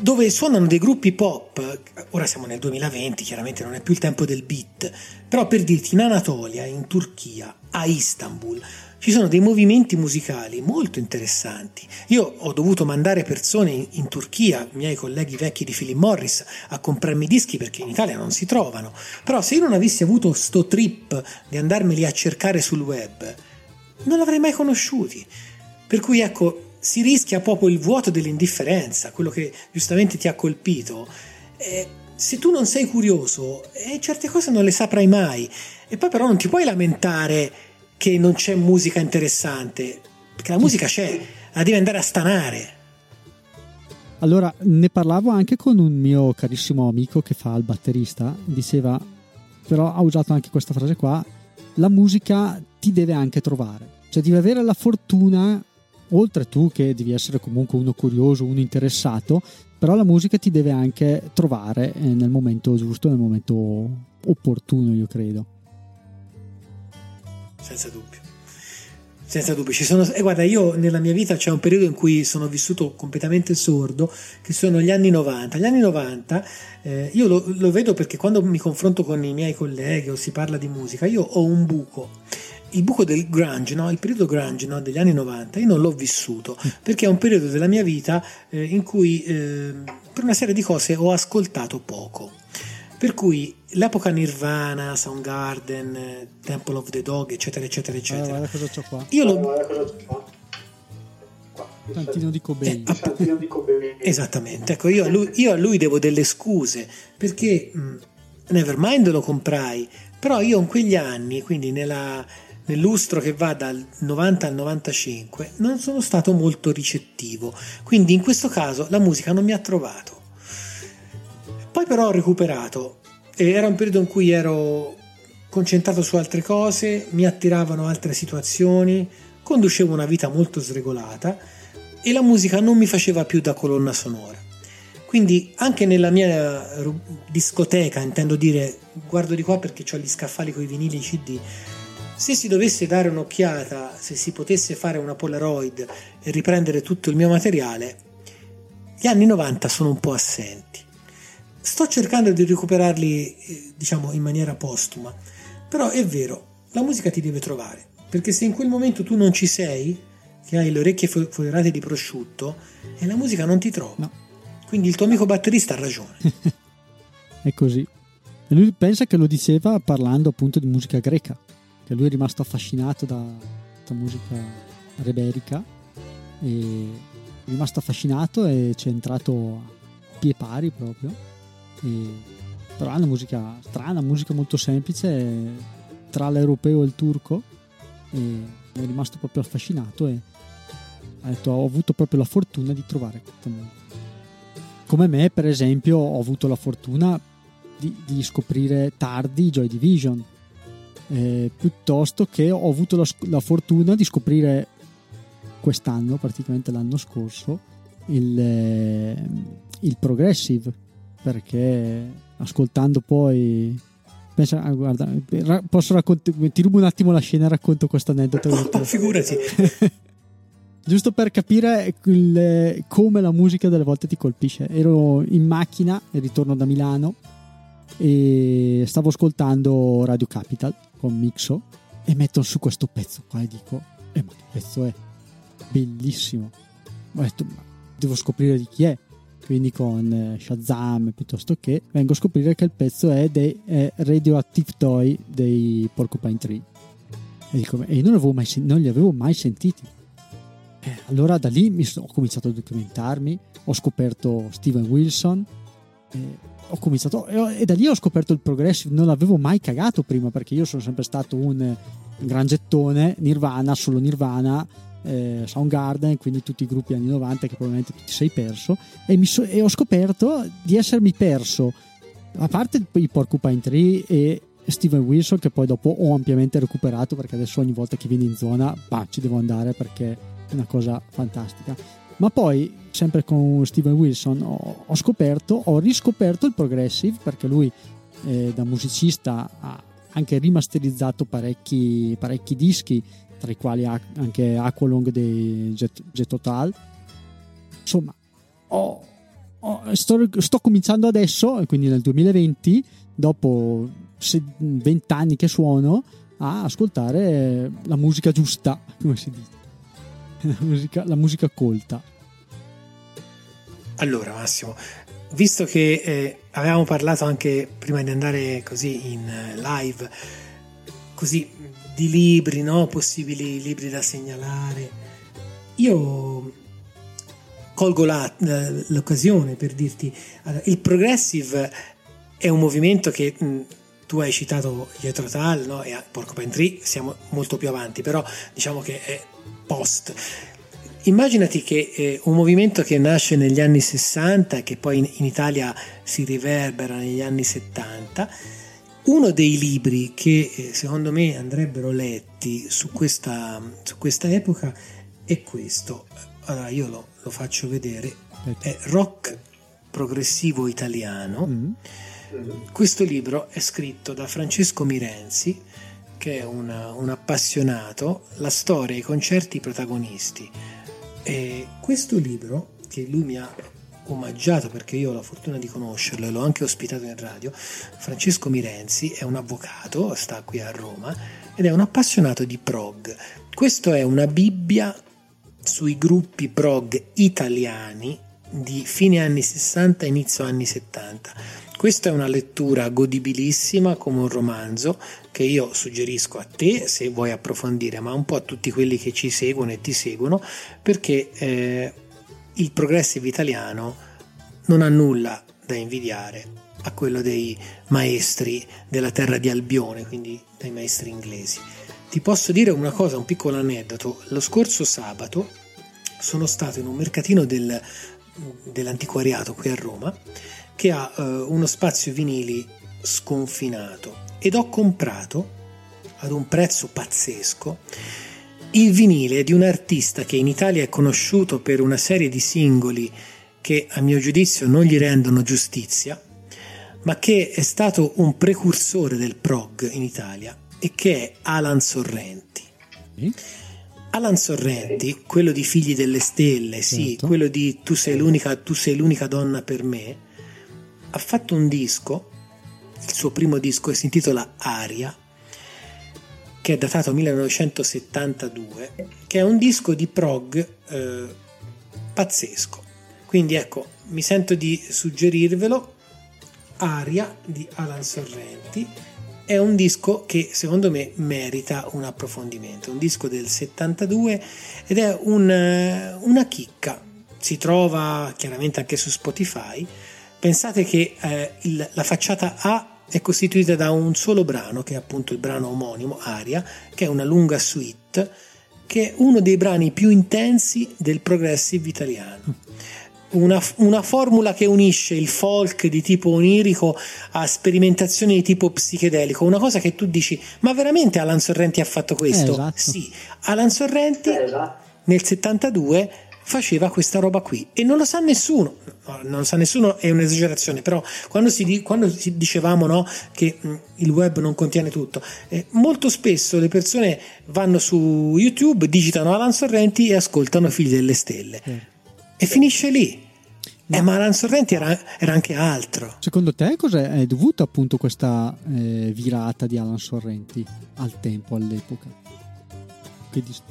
[SPEAKER 2] dove suonano dei gruppi pop, ora siamo nel 2020, chiaramente non è più il tempo del beat, però per dirti in Anatolia, in Turchia, a Istanbul, ci sono dei movimenti musicali molto interessanti. Io ho dovuto mandare persone in, Turchia, miei colleghi vecchi di Philip Morris, a comprarmi dischi perché in Italia non si trovano. Però se io non avessi avuto sto trip di andarmeli a cercare sul web, non l'avrei mai conosciuti. Per cui ecco, si rischia proprio il vuoto dell'indifferenza, quello che giustamente ti ha colpito. Eh, se tu non sei curioso, eh, certe cose non le saprai mai. E poi però non ti puoi lamentare che non c'è musica interessante, perché la musica c'è, la devi andare a stanare.
[SPEAKER 1] Allora, ne parlavo anche con un mio carissimo amico che fa il batterista, diceva, però ha usato anche questa frase qua, la musica ti deve anche trovare, cioè devi avere la fortuna oltre tu che devi essere comunque uno curioso, uno interessato, però la musica ti deve anche trovare eh, nel momento giusto, nel momento opportuno, io credo.
[SPEAKER 2] Senza dubbio. Senza dubbio, ci sono, eh, guarda, io nella mia vita c'è un periodo in cui sono vissuto completamente sordo, che sono gli anni 90. Gli anni 90 eh, io lo, lo vedo perché quando mi confronto con i miei colleghi o si parla di musica, io ho un buco il buco del grunge, no? il periodo grunge no? degli anni 90, io non l'ho vissuto perché è un periodo della mia vita eh, in cui eh, per una serie di cose ho ascoltato poco. Per cui l'epoca Nirvana, Soundgarden, Temple of the Dog, eccetera, eccetera, eccetera.
[SPEAKER 1] Guarda cosa c'ho qua.
[SPEAKER 2] Io lo.
[SPEAKER 1] Tantino di Cobain. Eh,
[SPEAKER 2] Tantino di Cobain. Esattamente, ecco, io a, lui, io a lui devo delle scuse perché mh, Nevermind lo comprai, però io in quegli anni, quindi nella, nel lustro che va dal 90 al 95 non sono stato molto ricettivo, quindi in questo caso la musica non mi ha trovato. Poi però ho recuperato, era un periodo in cui ero concentrato su altre cose, mi attiravano altre situazioni, conducevo una vita molto sregolata e la musica non mi faceva più da colonna sonora. Quindi anche nella mia discoteca, intendo dire, guardo di qua perché ho gli scaffali con i vinili e i CD, se si dovesse dare un'occhiata, se si potesse fare una Polaroid e riprendere tutto il mio materiale, gli anni 90 sono un po' assenti. Sto cercando di recuperarli, eh, diciamo, in maniera postuma, però è vero, la musica ti deve trovare, perché se in quel momento tu non ci sei, che hai le orecchie foderate di prosciutto, e la musica non ti trova. No quindi il tuo amico batterista ha ragione.
[SPEAKER 1] è così. E lui pensa che lo diceva parlando appunto di musica greca, che lui è rimasto affascinato da, da musica reberica e è rimasto affascinato e ci è entrato a pie pari proprio. E, però è una musica strana, musica molto semplice tra l'europeo e il turco e è rimasto proprio affascinato e ha detto ho avuto proprio la fortuna di trovare questa musica come me, per esempio, ho avuto la fortuna di, di scoprire tardi Joy Division, eh, piuttosto che ho avuto la, la, fortuna di scoprire quest'anno, praticamente l'anno scorso, il, eh, il Progressive, perché ascoltando poi Pensa, ah, guarda, posso raccontare, ti rubo un attimo la scena e racconto questo aneddoto.
[SPEAKER 2] Figurati.
[SPEAKER 1] giusto per capire il, come la musica delle volte ti colpisce. Ero in macchina, ritorno da Milano e stavo ascoltando Radio Capital con Mixo e metto su questo pezzo qua e dico, eh ma che pezzo è? Bellissimo. Ho detto, ma devo scoprire di chi è. Quindi con eh, Shazam piuttosto che vengo a scoprire che il pezzo è dei è Radioactive Toy dei Porcupine Tree. E dico, e non, mai, non li avevo mai sentiti eh, allora da lì so, ho cominciato a documentarmi, ho scoperto Steven Wilson, eh, ho cominciato, e, da lì ho scoperto il progressive, non l'avevo mai cagato prima perché io sono sempre stato un, gran gettone, Nirvana, solo Nirvana, eh, Soundgarden, quindi tutti i gruppi anni 90 che probabilmente tu ti sei perso e, so, e ho scoperto di essermi perso, a parte i Porcupine Tree e Steven Wilson che poi dopo ho ampiamente recuperato perché adesso ogni volta che viene in zona bah, ci devo andare perché una cosa fantastica. Ma poi, sempre con Steven Wilson, ho, scoperto, ho riscoperto il progressive perché lui eh, da musicista ha anche rimasterizzato parecchi, parecchi dischi, tra i quali anche Aqualong dei Jet, Jet Total. Insomma, ho, ho, sto, sto, cominciando adesso, quindi nel 2020, dopo 20 anni che suono, a ascoltare la musica giusta, come si dice la musica, la musica colta.
[SPEAKER 2] Allora Massimo, visto che eh, avevamo parlato anche prima di andare così in eh, live, così di libri, no? possibili libri da segnalare, io colgo la, l'occasione per dirti, il progressive è un movimento che mh, tu hai citato Jethro Tull no? e Porcupine Tree, siamo molto più avanti, però diciamo che è post. Immaginati che eh, un movimento che nasce negli anni 60 e che poi in, in Italia si riverbera negli anni 70, uno dei libri che eh, secondo me andrebbero letti su questa, su questa, epoca è questo. Allora io lo, lo faccio vedere. È Rock progressivo italiano. Mm. Questo libro è scritto da Francesco Mirenzi che è una, un appassionato, la storia, i concerti, i protagonisti. E questo libro, che lui mi ha omaggiato perché io ho la fortuna di conoscerlo e l'ho anche ospitato in radio, Francesco Mirenzi è un avvocato, sta qui a Roma ed è un appassionato di prog. Questa è una Bibbia sui gruppi prog italiani di fine anni 60 inizio anni 70 questa è una lettura godibilissima come un romanzo che io suggerisco a te se vuoi approfondire, ma un po' a tutti quelli che ci seguono e ti seguono, perché eh, il progressive italiano non ha nulla da invidiare a quello dei maestri della terra di Albione, quindi dai maestri inglesi. Ti posso dire una cosa, un piccolo aneddoto. Lo scorso sabato sono stato in un mercatino del, dell'antiquariato qui a Roma che ha eh, uno spazio vinili sconfinato ed ho comprato ad un prezzo pazzesco il vinile di un artista che in Italia è conosciuto per una serie di singoli che a mio giudizio non gli rendono giustizia, ma che è stato un precursore del prog in Italia e che è Alan Sorrenti. Mm? Alan Sorrenti, quello di Figli delle Stelle, sì, certo. quello di tu sei, l'unica, tu sei l'unica donna per me, ha fatto un disco, il suo primo disco si intitola Aria, che è datato 1972, che è un disco di prog eh, pazzesco. Quindi ecco, mi sento di suggerirvelo, Aria di Alan Sorrenti, è un disco che secondo me merita un approfondimento, un disco del 72 ed è un, eh, una chicca, si trova chiaramente anche su Spotify. Pensate che eh, il, la facciata A è costituita da un solo brano, che è appunto il brano omonimo, Aria, che è una lunga suite, che è uno dei brani più intensi del progressive italiano una, una, formula che unisce il folk di tipo onirico a sperimentazioni di tipo psichedelico, una cosa che tu dici, ma veramente Alan Sorrenti ha fatto questo?
[SPEAKER 1] Eh, esatto.
[SPEAKER 2] Sì, Alan Sorrenti eh, esatto. nel 72 faceva questa roba qui e non lo sa nessuno, no, non lo sa nessuno è un'esagerazione, però quando, si, quando si dicevamo no, che mh, il web non contiene tutto, eh, molto spesso le persone vanno su YouTube, digitano Alan Sorrenti e ascoltano Figli delle Stelle. Eh e finisce lì. Ma, eh, ma Alan Sorrenti era, era, anche altro.
[SPEAKER 1] Secondo te cosa è dovuta appunto questa eh, virata di Alan Sorrenti al tempo, all'epoca? Dist-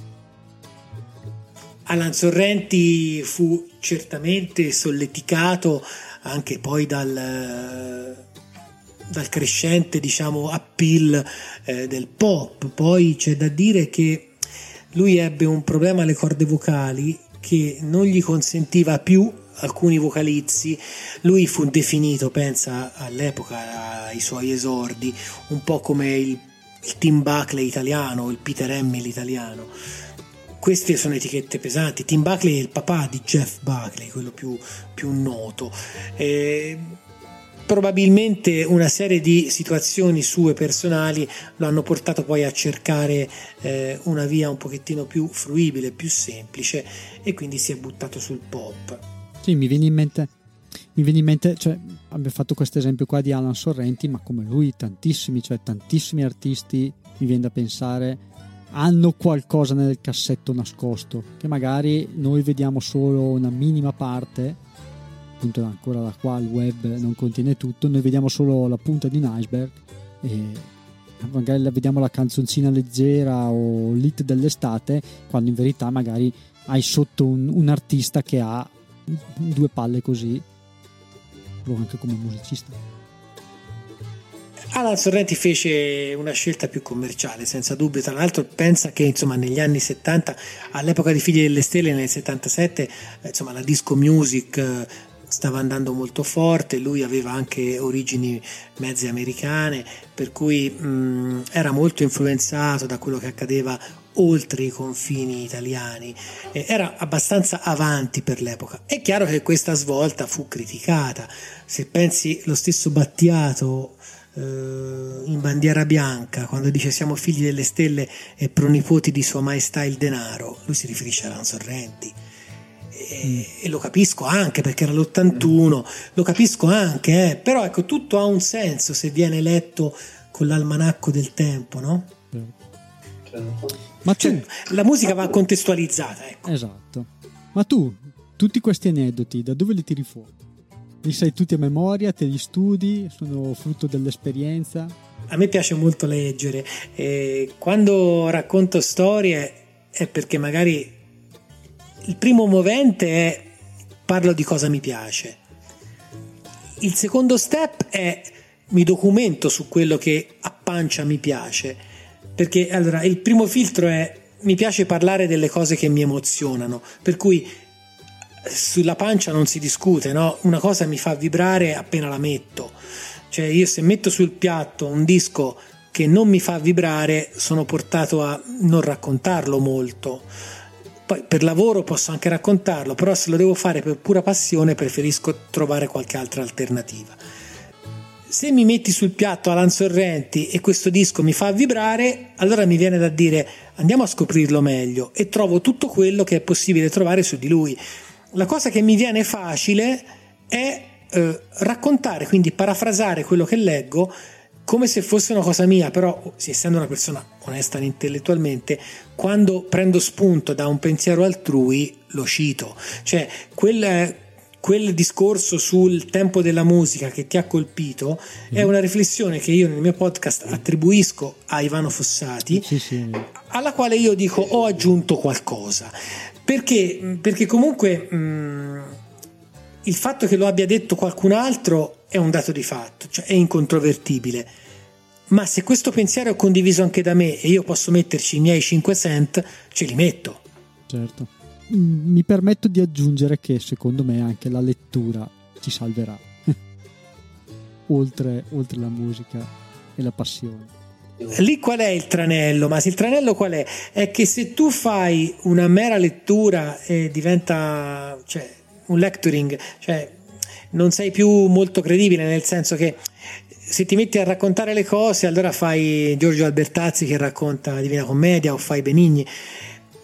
[SPEAKER 2] Alan Sorrenti fu certamente solleticato anche poi dal, dal crescente diciamo, appeal eh, del pop. Poi c'è da dire che lui ebbe un problema alle corde vocali che non gli consentiva più alcuni vocalizzi. Lui fu definito, pensa all'epoca, ai suoi esordi, un po' come il, il Tim Buckley italiano, il Peter Hamill italiano. Queste sono etichette pesanti. Tim Buckley è il papà di Jeff Buckley, quello più, più noto. Eh, probabilmente una serie di situazioni sue personali lo hanno portato poi a cercare eh, una via un pochettino più fruibile, più semplice e quindi si è buttato sul pop.
[SPEAKER 1] Sì, mi viene in mente, mi viene in mente cioè, abbiamo fatto questo esempio qua di Alan Sorrenti, ma come lui tantissimi, cioè tantissimi artisti, mi viene da pensare, hanno qualcosa nel cassetto nascosto, che magari noi vediamo solo una minima parte appunto ancora da qua il web non contiene tutto, noi vediamo solo la punta di un iceberg e magari vediamo la canzoncina leggera o l'hit dell'estate, quando in verità magari hai sotto un, un artista che ha due palle così, anche come musicista.
[SPEAKER 2] Alan Sorrenti fece una scelta più commerciale, senza dubbio. Tra l'altro, pensa che insomma, negli anni 70, all'epoca di Figli delle Stelle, nel 77, insomma, la disco music stava andando molto forte, lui aveva anche origini mezze americane, per cui mh, era molto influenzato da quello che accadeva oltre i confini italiani, eh, era abbastanza avanti per l'epoca. È chiaro che questa svolta fu criticata, se pensi lo stesso Battiato eh, in bandiera bianca, quando dice siamo figli delle stelle e pronipoti di Sua Maestà il denaro, lui si riferisce a Alan Sorrenti e, e, lo capisco anche perché era l'81, lo capisco anche, eh, però ecco tutto ha un senso se viene letto con l'almanacco del tempo, no? Ma cioè, la musica va contestualizzata, ecco.
[SPEAKER 1] Esatto. Ma tu, tutti questi aneddoti, da dove li tiri fuori? Li sai tutti a memoria, te li studi, sono frutto dell'esperienza?
[SPEAKER 2] A me piace molto leggere e quando racconto storie è perché magari il primo movente è parlo di cosa mi piace. Il secondo step è mi documento su quello che a pancia mi piace. Perché allora il primo filtro è mi piace parlare delle cose che mi emozionano. Per cui sulla pancia non si discute, no? Una cosa mi fa vibrare appena la metto. Cioè io se metto sul piatto un disco che non mi fa vibrare sono portato a non raccontarlo molto poi per lavoro posso anche raccontarlo, però se lo devo fare per pura passione preferisco trovare qualche altra alternativa. Se mi metti sul piatto Alan Sorrenti e questo disco mi fa vibrare, allora mi viene da dire andiamo a scoprirlo meglio e trovo tutto quello che è possibile trovare su di lui. La cosa che mi viene facile è eh, raccontare, quindi parafrasare quello che leggo come se fosse una cosa mia, però essendo una persona onesta intellettualmente, quando prendo spunto da un pensiero altrui lo cito, cioè quel, quel discorso sul tempo della musica che ti ha colpito mm. è una riflessione che io nel mio podcast attribuisco a Ivano Fossati,
[SPEAKER 1] sì, sì.
[SPEAKER 2] alla quale io dico ho aggiunto qualcosa, perché, perché comunque... Mh, mm, il fatto che lo abbia detto qualcun altro è un dato di fatto, cioè è incontrovertibile. Ma se questo pensiero è condiviso anche da me e io posso metterci i miei 5 cent, ce li metto.
[SPEAKER 1] Certo. Mm, mi permetto di aggiungere che secondo me anche la lettura ci salverà, oltre, oltre la musica e la passione.
[SPEAKER 2] Lì qual è il tranello? Ma il tranello qual è? È che se tu fai una mera lettura e diventa, cioè, un lecturing, cioè non sei più molto credibile nel senso che se ti metti a raccontare le cose allora fai Giorgio Albertazzi che racconta Divina Commedia o fai Benigni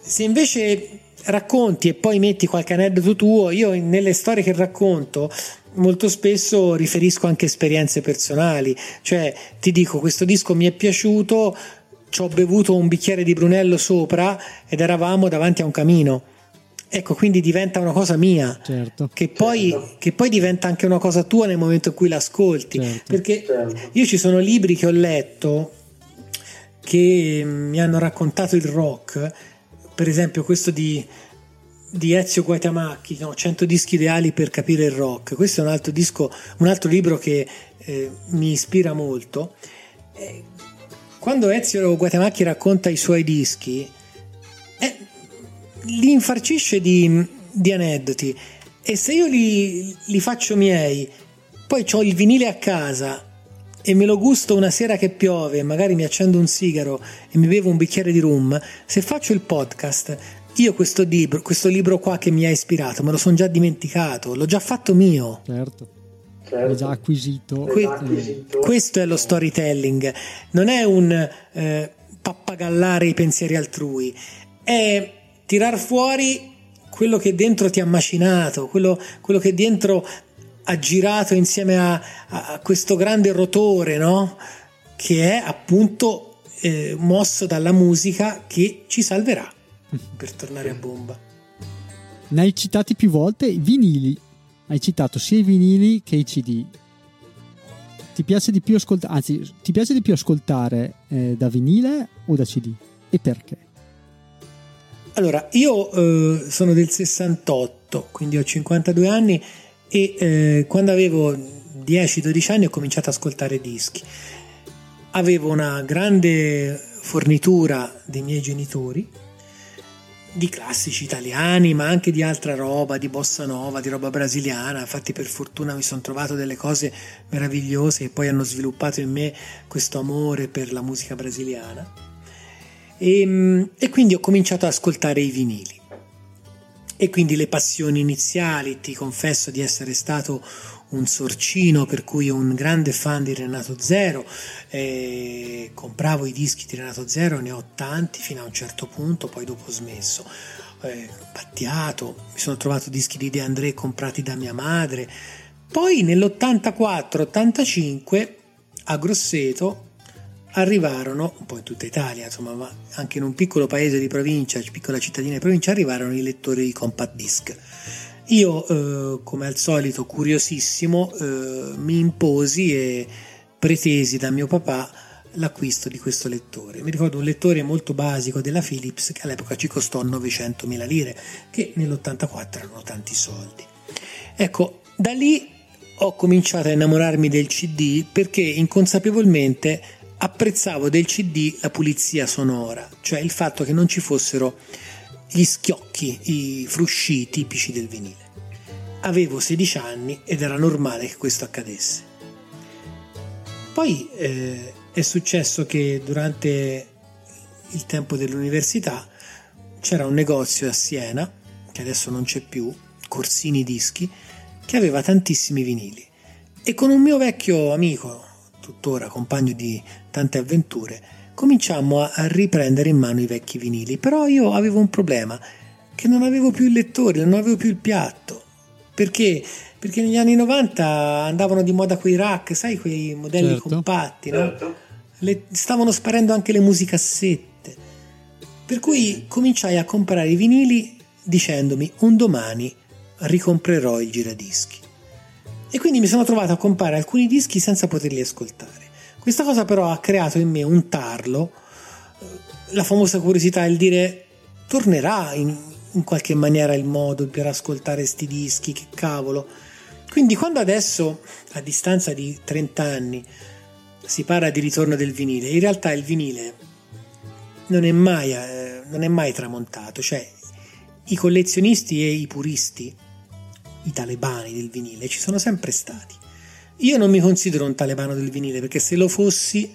[SPEAKER 2] se invece racconti e poi metti qualche aneddoto tuo io nelle storie che racconto molto spesso riferisco anche esperienze personali cioè ti dico questo disco mi è piaciuto ci ho bevuto un bicchiere di Brunello sopra ed eravamo davanti a un camino Ecco, quindi diventa una cosa mia,
[SPEAKER 1] certo.
[SPEAKER 2] che, poi, certo. che, poi, diventa anche una cosa tua nel momento in cui l'ascolti. Certo. Perché certo. io ci sono libri che ho letto che mi hanno raccontato il rock, per esempio questo di, di Ezio Guatamacchi, no? 100 dischi ideali per capire il rock. Questo è un altro disco, un altro libro che eh, mi ispira molto. Eh, quando Ezio Guatamacchi racconta i suoi dischi, eh, li infarcisce di, di aneddoti e se io li, li faccio miei, poi ho il vinile a casa e me lo gusto una sera che piove, magari mi accendo un sigaro e mi bevo un bicchiere di rum, se faccio il podcast, io questo libro, questo libro qua che mi ha ispirato, me lo sono già dimenticato, l'ho già fatto mio.
[SPEAKER 1] Certo. Certo. L'ho già acquisito.
[SPEAKER 2] Que- acquisito. Questo è lo storytelling, non è un eh, pappagallare i pensieri altrui, è tirar fuori quello che dentro ti ha macinato, quello, quello che dentro ha girato insieme a, a questo grande rotore, no? Che è appunto eh, mosso dalla musica che ci salverà per tornare a bomba.
[SPEAKER 1] Ne hai citati più volte i vinili. Hai citato sia i vinili che i CD. Ti piace di più ascoltare, anzi, ti piace di più ascoltare eh, da vinile o da CD? E perché?
[SPEAKER 2] Allora, io eh, sono del 68, quindi ho 52 anni e eh, quando avevo 10-12 anni ho cominciato ad ascoltare dischi. Avevo una grande fornitura dei miei genitori di classici italiani, ma anche di altra roba, di bossa nova, di roba brasiliana. Infatti, per fortuna mi sono trovato delle cose meravigliose che poi hanno sviluppato in me questo amore per la musica brasiliana e, ehm, e quindi ho cominciato ad ascoltare i vinili. E quindi le passioni iniziali, ti confesso di essere stato un sorcino per cui un grande fan di Renato Zero, eh, compravo i dischi di Renato Zero, ne ho tanti fino a un certo punto, poi dopo ho smesso. Eh, Battiato, mi sono trovato dischi di De André comprati da mia madre. Poi nell'84-85 a Grosseto arrivarono, un po' in tutta Italia, insomma, ma anche in un piccolo paese di provincia, piccola cittadina di provincia, arrivarono i lettori di compact disc. Io, eh, come al solito, curiosissimo, eh, mi imposi e pretesi da mio papà l'acquisto di questo lettore. Mi ricordo un lettore molto basico della Philips che all'epoca ci costò 900.000 lire, che nell'84 erano tanti soldi. Ecco, da lì ho cominciato a innamorarmi del CD perché inconsapevolmente apprezzavo del CD la pulizia sonora, cioè il fatto che non ci fossero gli schiocchi, i frusci tipici del vinile. Avevo 16 anni ed era normale che questo accadesse. Poi eh, è successo che durante il tempo dell'università c'era un negozio a Siena, che adesso non c'è più, Corsini Dischi, che aveva tantissimi vinili. E con un mio vecchio amico, tuttora compagno di tante avventure, cominciammo a riprendere in mano i vecchi vinili, però io avevo un problema. che non avevo più il lettore, non avevo più il piatto. Perché? Perché negli anni 90 andavano di moda quei rack, sai, quei modelli certo. compatti, no? Certo. Le, stavano sparendo anche le musicassette. Per cui cominciai a comprare i vinili dicendomi un domani ricomprerò il giradischi. E quindi mi sono trovato a comprare alcuni dischi senza poterli ascoltare. Questa cosa però ha creato in me un tarlo, la famosa curiosità, il dire tornerà in, in qualche maniera il modo per ascoltare sti dischi, che cavolo. Quindi quando adesso, a distanza di 30 anni, si parla di ritorno del vinile, in realtà il vinile non è mai, eh, non è mai tramontato, cioè i collezionisti e i puristi, i talebani del vinile, ci sono sempre stati. Io non mi considero un talebano del vinile perché se lo fossi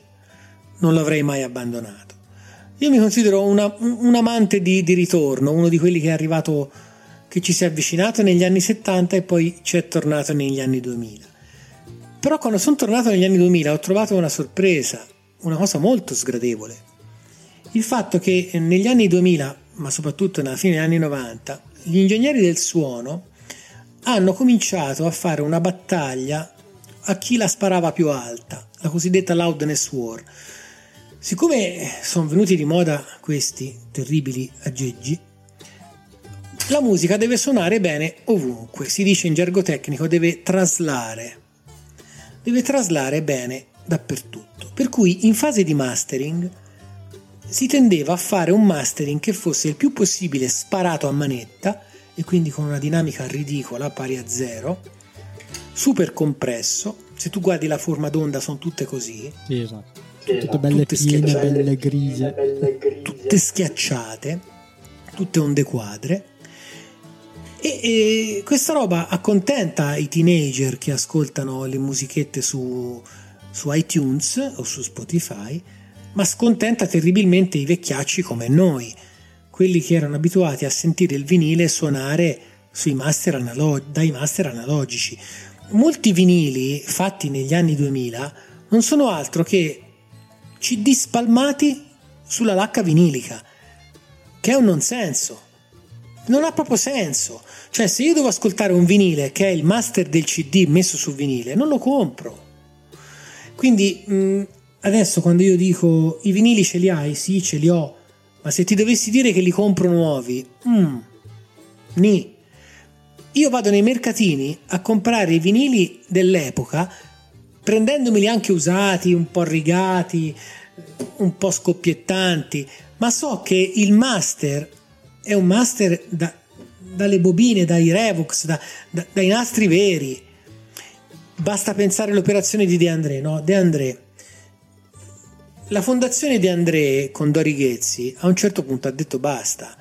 [SPEAKER 2] non l'avrei mai abbandonato. Io mi considero una, un amante di, di, ritorno, uno di quelli che è arrivato, che ci si è avvicinato negli anni 70 e poi ci è tornato negli anni 2000. Però quando sono tornato negli anni 2000 ho trovato una sorpresa, una cosa molto sgradevole. Il fatto che negli anni 2000, ma soprattutto nella fine degli anni 90, gli ingegneri del suono hanno cominciato a fare una battaglia a chi la sparava più alta, la cosiddetta loudness war Siccome sono venuti di moda questi terribili aggeggi, la musica deve suonare bene ovunque, si dice in gergo tecnico deve traslare, deve traslare bene dappertutto. Per cui in fase di mastering si tendeva a fare un mastering che fosse il più possibile sparato a manetta e quindi con una dinamica ridicola pari a zero, super compresso. Se tu guardi la forma d'onda sono tutte così.
[SPEAKER 1] Sì, esatto tutte belle tutte piene, belle grigie.
[SPEAKER 2] belle grigie, tutte schiacciate, tutte onde quadre. E, e, questa roba accontenta i teenager che ascoltano le musichette su, su iTunes o su Spotify, ma scontenta terribilmente i vecchiacci come noi, quelli che erano abituati a sentire il vinile suonare master analog- dai master analogici. Molti vinili fatti negli anni 2000 non sono altro che CD spalmati sulla lacca vinilica, che è un non senso. Non ha proprio senso. Cioè, se io devo ascoltare un vinile che è il master del CD messo su vinile, non lo compro. Quindi mh, adesso quando io dico i vinili ce li hai, sì, ce li ho, ma se ti dovessi dire che li compro nuovi, mm, ni. Io vado nei mercatini a comprare i vinili dell'epoca prendendomeli anche usati, un po' rigati, un po' scoppiettanti, ma so che il master è un master da, dalle bobine, dai Revox, da, da, dai nastri veri. Basta pensare all'operazione di De André, no? De André. La fondazione De André con Dori Ghezzi a un certo punto ha detto basta.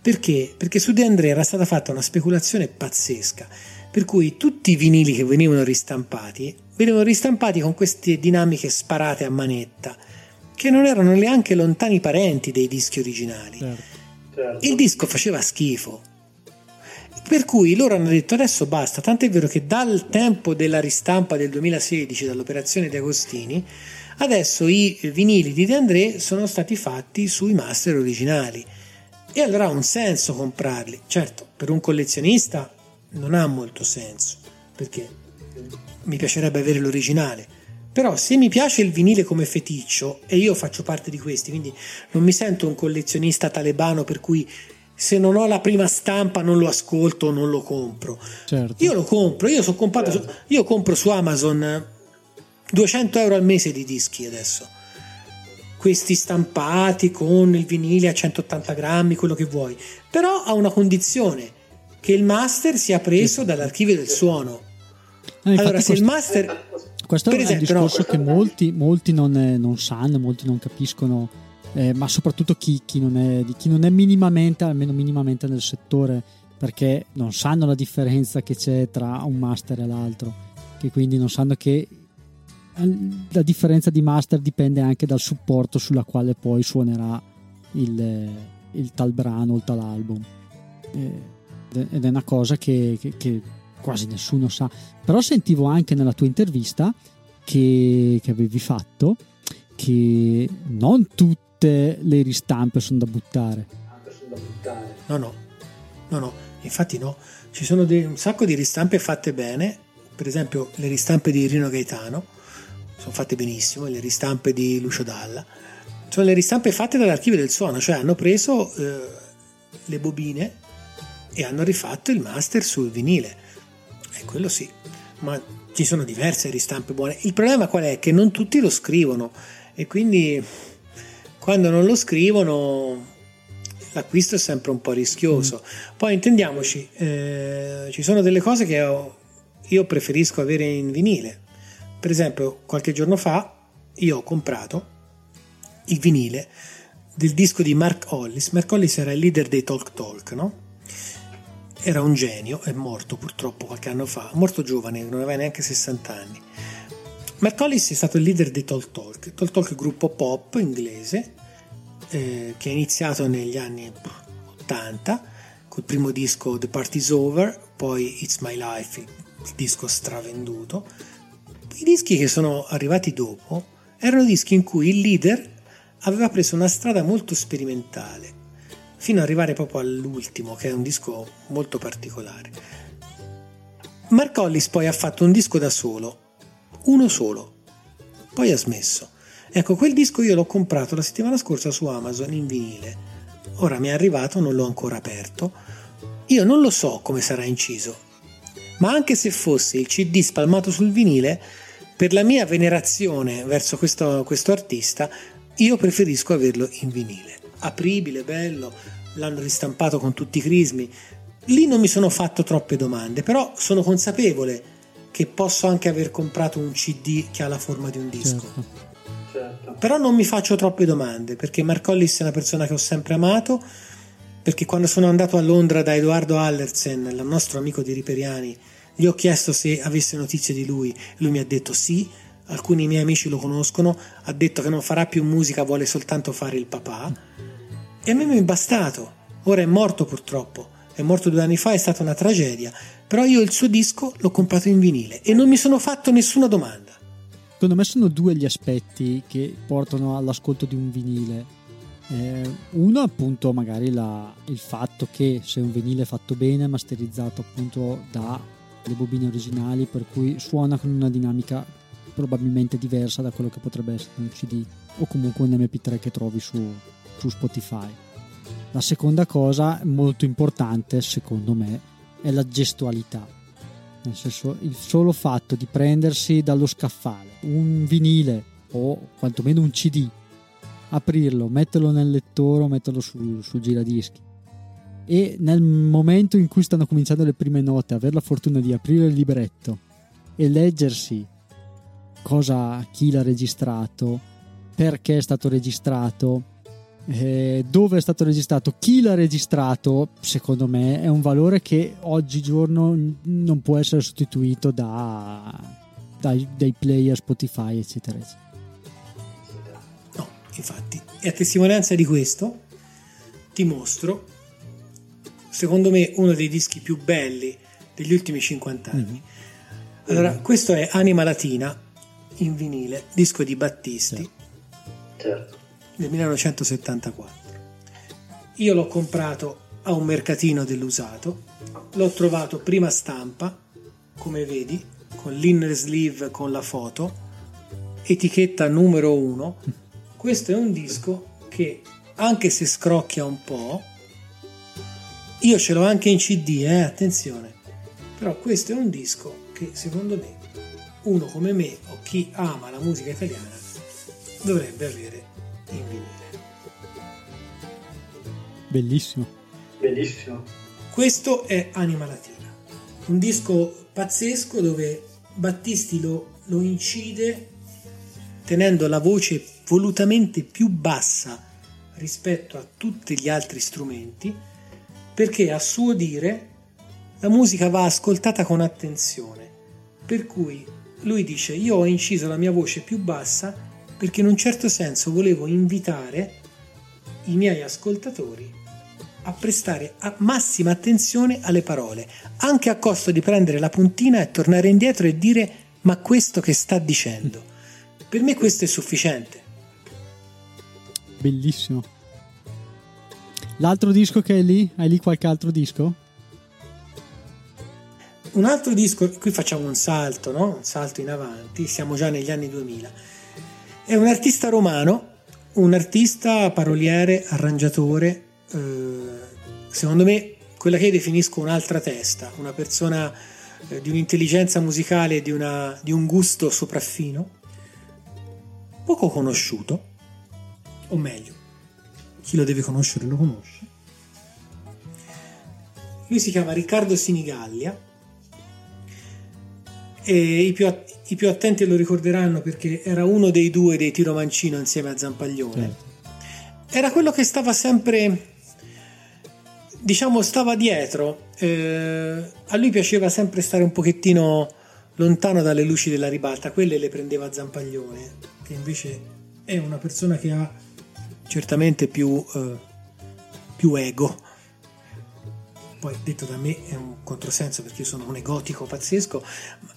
[SPEAKER 2] Perché? Perché su De André era stata fatta una speculazione pazzesca per cui tutti i vinili che venivano ristampati venivano ristampati con queste dinamiche sparate a manetta che non erano neanche lontani parenti dei dischi originali. Certo. certo. Il disco faceva schifo. Per cui loro hanno detto adesso basta, tant'è vero che dal tempo della ristampa del 2016, dall'operazione De Agostini, adesso i vinili di De André sono stati fatti sui master originali. E allora ha un senso comprarli. Certo, per un collezionista non ha molto senso, perché mi piacerebbe avere l'originale. Però se mi piace il vinile come feticcio, e io faccio parte di questi, quindi non mi sento un collezionista talebano per cui se non ho la prima stampa non lo ascolto o non lo compro. Certo. Io lo compro, io, so comprato, certo. io compro su Amazon 200 euro al mese di dischi adesso. Questi stampati con il vinile a 180 grammi, quello che vuoi. Però ha una condizione che il master sia preso dall'archivio del suono.
[SPEAKER 1] No, allora, se il master. Questo è esempio, un discorso no, che molti, molti non, non, sanno, molti non capiscono, eh, ma soprattutto chi, chi, non è, chi non è minimamente, almeno minimamente nel settore, perché non sanno la differenza che c'è tra un master e l'altro, che quindi non sanno che eh, la differenza di master dipende anche dal supporto sulla quale poi suonerà il, il tal brano, il tal album. Eh, ed è una cosa che, che, che, quasi nessuno sa. Però sentivo anche nella tua intervista che, che avevi fatto che non tutte le ristampe sono da buttare.
[SPEAKER 2] No, no. no, no, infatti no. Ci sono dei, un sacco di ristampe fatte bene, per esempio le ristampe di Rino Gaetano, sono fatte benissimo, le ristampe di Lucio Dalla. Sono le ristampe fatte dall'archivio del suono, cioè hanno preso eh, le bobine e hanno rifatto il master sul vinile. E quello sì, ma ci sono diverse ristampe buone. Il problema qual è? Che non tutti lo scrivono e quindi quando non lo scrivono l'acquisto è sempre un po' rischioso. Mm. Poi intendiamoci, eh, ci sono delle cose che ho, io preferisco avere in vinile. Per esempio, qualche giorno fa io ho comprato il vinile del disco di Mark Hollis. Mark Hollis era il leader dei Talk Talk, no? Era un genio, è morto purtroppo qualche anno fa, morto giovane, non aveva neanche 60 anni. Mark Hollis è stato il leader dei Talk Talk. Talk Talk gruppo pop inglese eh, che è iniziato negli anni 80 col primo disco The Party's Over, poi It's My Life, il disco stravenduto. I dischi che sono arrivati dopo erano dischi in cui il leader aveva preso una strada molto sperimentale, fino ad arrivare proprio all'ultimo, che è un disco molto particolare. Mark Hollis poi ha fatto un disco da solo, uno solo, poi ha smesso. Ecco, quel disco io l'ho comprato la settimana scorsa su Amazon in vinile. Ora mi è arrivato, non l'ho ancora aperto. Io non lo so come sarà inciso, ma anche se fosse il CD spalmato sul vinile, per la mia venerazione verso questo, questo artista, io preferisco averlo in vinile. Apribile, bello, l'hanno ristampato con tutti i crismi. Lì non mi sono fatto troppe domande, però sono consapevole che posso anche aver comprato un CD che ha la forma di un disco. Certo. Certo. Però non mi faccio troppe domande perché Mark Hollis è una persona che ho sempre amato. Perché quando sono andato a Londra da Edoardo Allersen, il nostro amico di Riperiani, gli ho chiesto se avesse notizie di lui. Lui mi ha detto sì. Alcuni miei amici lo conoscono. Ha detto che non farà più musica, vuole soltanto fare il papà. E a me mi è bastato. Ora è morto purtroppo. È morto due anni fa, è stata una tragedia. Però io il suo disco l'ho comprato in vinile e non mi sono fatto nessuna domanda.
[SPEAKER 1] Secondo me sono due gli aspetti che portano all'ascolto di un vinile. Eh, uno appunto magari la, il fatto che se un vinile è fatto bene, masterizzato appunto dalle bobine originali, per cui suona con una dinamica probabilmente diversa da quello che potrebbe essere un CD o comunque un MP3 che trovi su, su Spotify. La seconda cosa molto importante secondo me è la gestualità nel senso il solo fatto di prendersi dallo scaffale un vinile o quantomeno un CD, aprirlo, metterlo nel lettore o metterlo sul, sul giradischi e nel momento in cui stanno cominciando le prime note avere la fortuna di aprire il libretto e leggersi cosa chi l'ha registrato, perché è stato registrato, eh, dove è stato registrato, chi l'ha registrato, secondo me è un valore che oggigiorno non può essere sostituito da, dai, dai player Spotify, eccetera, eccetera.
[SPEAKER 2] No, infatti, e a testimonianza di questo ti mostro, secondo me, uno dei dischi più belli degli ultimi 50 anni. Mm-hmm. Allora, questo è Anima Latina in vinile, disco di Battisti. Certo del 1974. Io l'ho comprato a un mercatino dell'usato, l'ho trovato prima stampa, come vedi, con l'inner sleeve con la foto, etichetta numero 1. Questo è un disco che, anche se scrocchia un po', io ce l'ho anche in CD, eh, attenzione, però questo è un disco che secondo me uno come me o chi ama la musica italiana dovrebbe avere in vinile.
[SPEAKER 1] Bellissimo.
[SPEAKER 3] Bellissimo.
[SPEAKER 2] Questo è Anima Latina, un disco pazzesco dove Battisti lo, lo incide tenendo la voce volutamente più bassa rispetto a tutti gli altri strumenti perché a suo dire la musica va ascoltata con attenzione per cui lui dice io ho inciso la mia voce più bassa perché in un certo senso volevo invitare i miei ascoltatori a prestare a massima attenzione alle parole, anche a costo di prendere la puntina e tornare indietro e dire ma questo che sta dicendo. Per me questo è sufficiente.
[SPEAKER 1] Bellissimo. L'altro disco che hai lì? Hai lì qualche altro disco?
[SPEAKER 2] un altro disco, qui facciamo un salto, no? un salto in avanti, siamo già negli anni 2000. È un artista romano, un artista paroliere, arrangiatore, eh, secondo me quella che io definisco un'altra testa, una persona eh, di un'intelligenza musicale di, di un gusto sopraffino, poco conosciuto, o meglio, chi lo deve conoscere lo conosce. Lui si chiama Riccardo Sinigallia e i più, i più, attenti lo ricorderanno perché era uno dei due dei Tiro Mancino insieme a Zampaglione. Sì. Era quello che stava sempre, diciamo, stava dietro. Eh, a lui piaceva sempre stare un pochettino lontano dalle luci della ribalta, quelle le prendeva Zampaglione, che invece è una persona che ha certamente più, eh, più ego poi detto da me è un controsenso perché io sono un egotico pazzesco,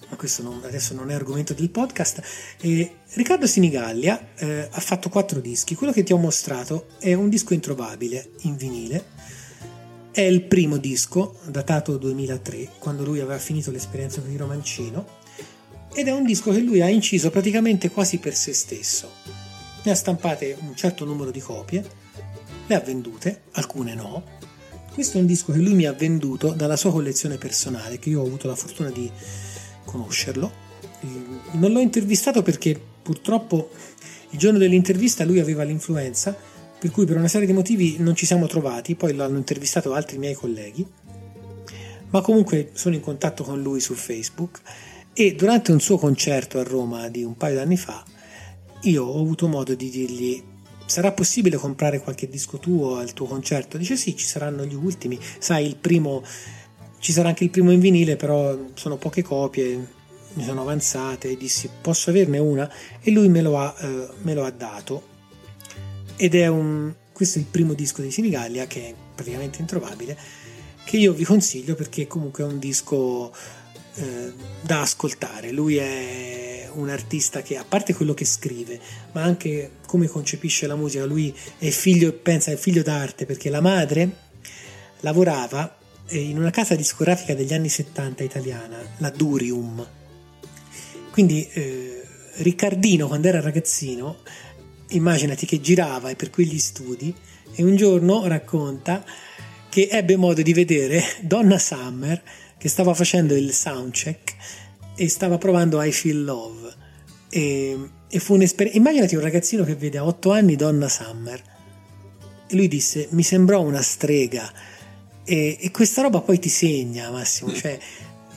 [SPEAKER 2] ma questo non, adesso non è argomento del podcast. E Riccardo Sinigallia eh, ha fatto quattro dischi, quello che ti ho mostrato è un disco introvabile in vinile, è il primo disco, datato 2003, quando lui aveva finito l'esperienza con il Romancino, ed è un disco che lui ha inciso praticamente quasi per se stesso. Ne ha stampate un certo numero di copie, le ha vendute, alcune no, questo è un disco che lui mi ha venduto dalla sua collezione personale, che io ho avuto la fortuna di conoscerlo. Non l'ho intervistato perché purtroppo il giorno dell'intervista lui aveva l'influenza, per cui per una serie di motivi non ci siamo trovati, poi l'hanno intervistato altri miei colleghi, ma comunque sono in contatto con lui su Facebook e durante un suo concerto a Roma di un paio d'anni fa io ho avuto modo di dirgli sarà possibile comprare qualche disco tuo al tuo concerto? Dice sì, ci saranno gli ultimi, sai, il primo, ci sarà anche il primo in vinile, però sono poche copie, mi sono avanzate, dissi posso averne una? E lui me lo ha, eh, me lo ha dato. Ed è un, questo è il primo disco di Sinigallia, che è praticamente introvabile, che io vi consiglio perché comunque è un disco eh, da ascoltare. Lui è un artista che, a parte quello che scrive, ma anche come concepisce la musica, lui è figlio, pensa, è figlio d'arte perché la madre lavorava eh, in una casa discografica degli anni 70 italiana, la Durium. Quindi eh, Riccardino, quando era ragazzino, immaginati che girava per quegli studi e un giorno racconta che ebbe modo di vedere Donna Summer che stava facendo il soundcheck e stava provando I Feel Love. E, e fu un'esperienza. Immaginati un ragazzino che vede a 8 anni Donna Summer. E lui disse: Mi sembrò una strega. E, e questa roba poi ti segna, Massimo. Cioè,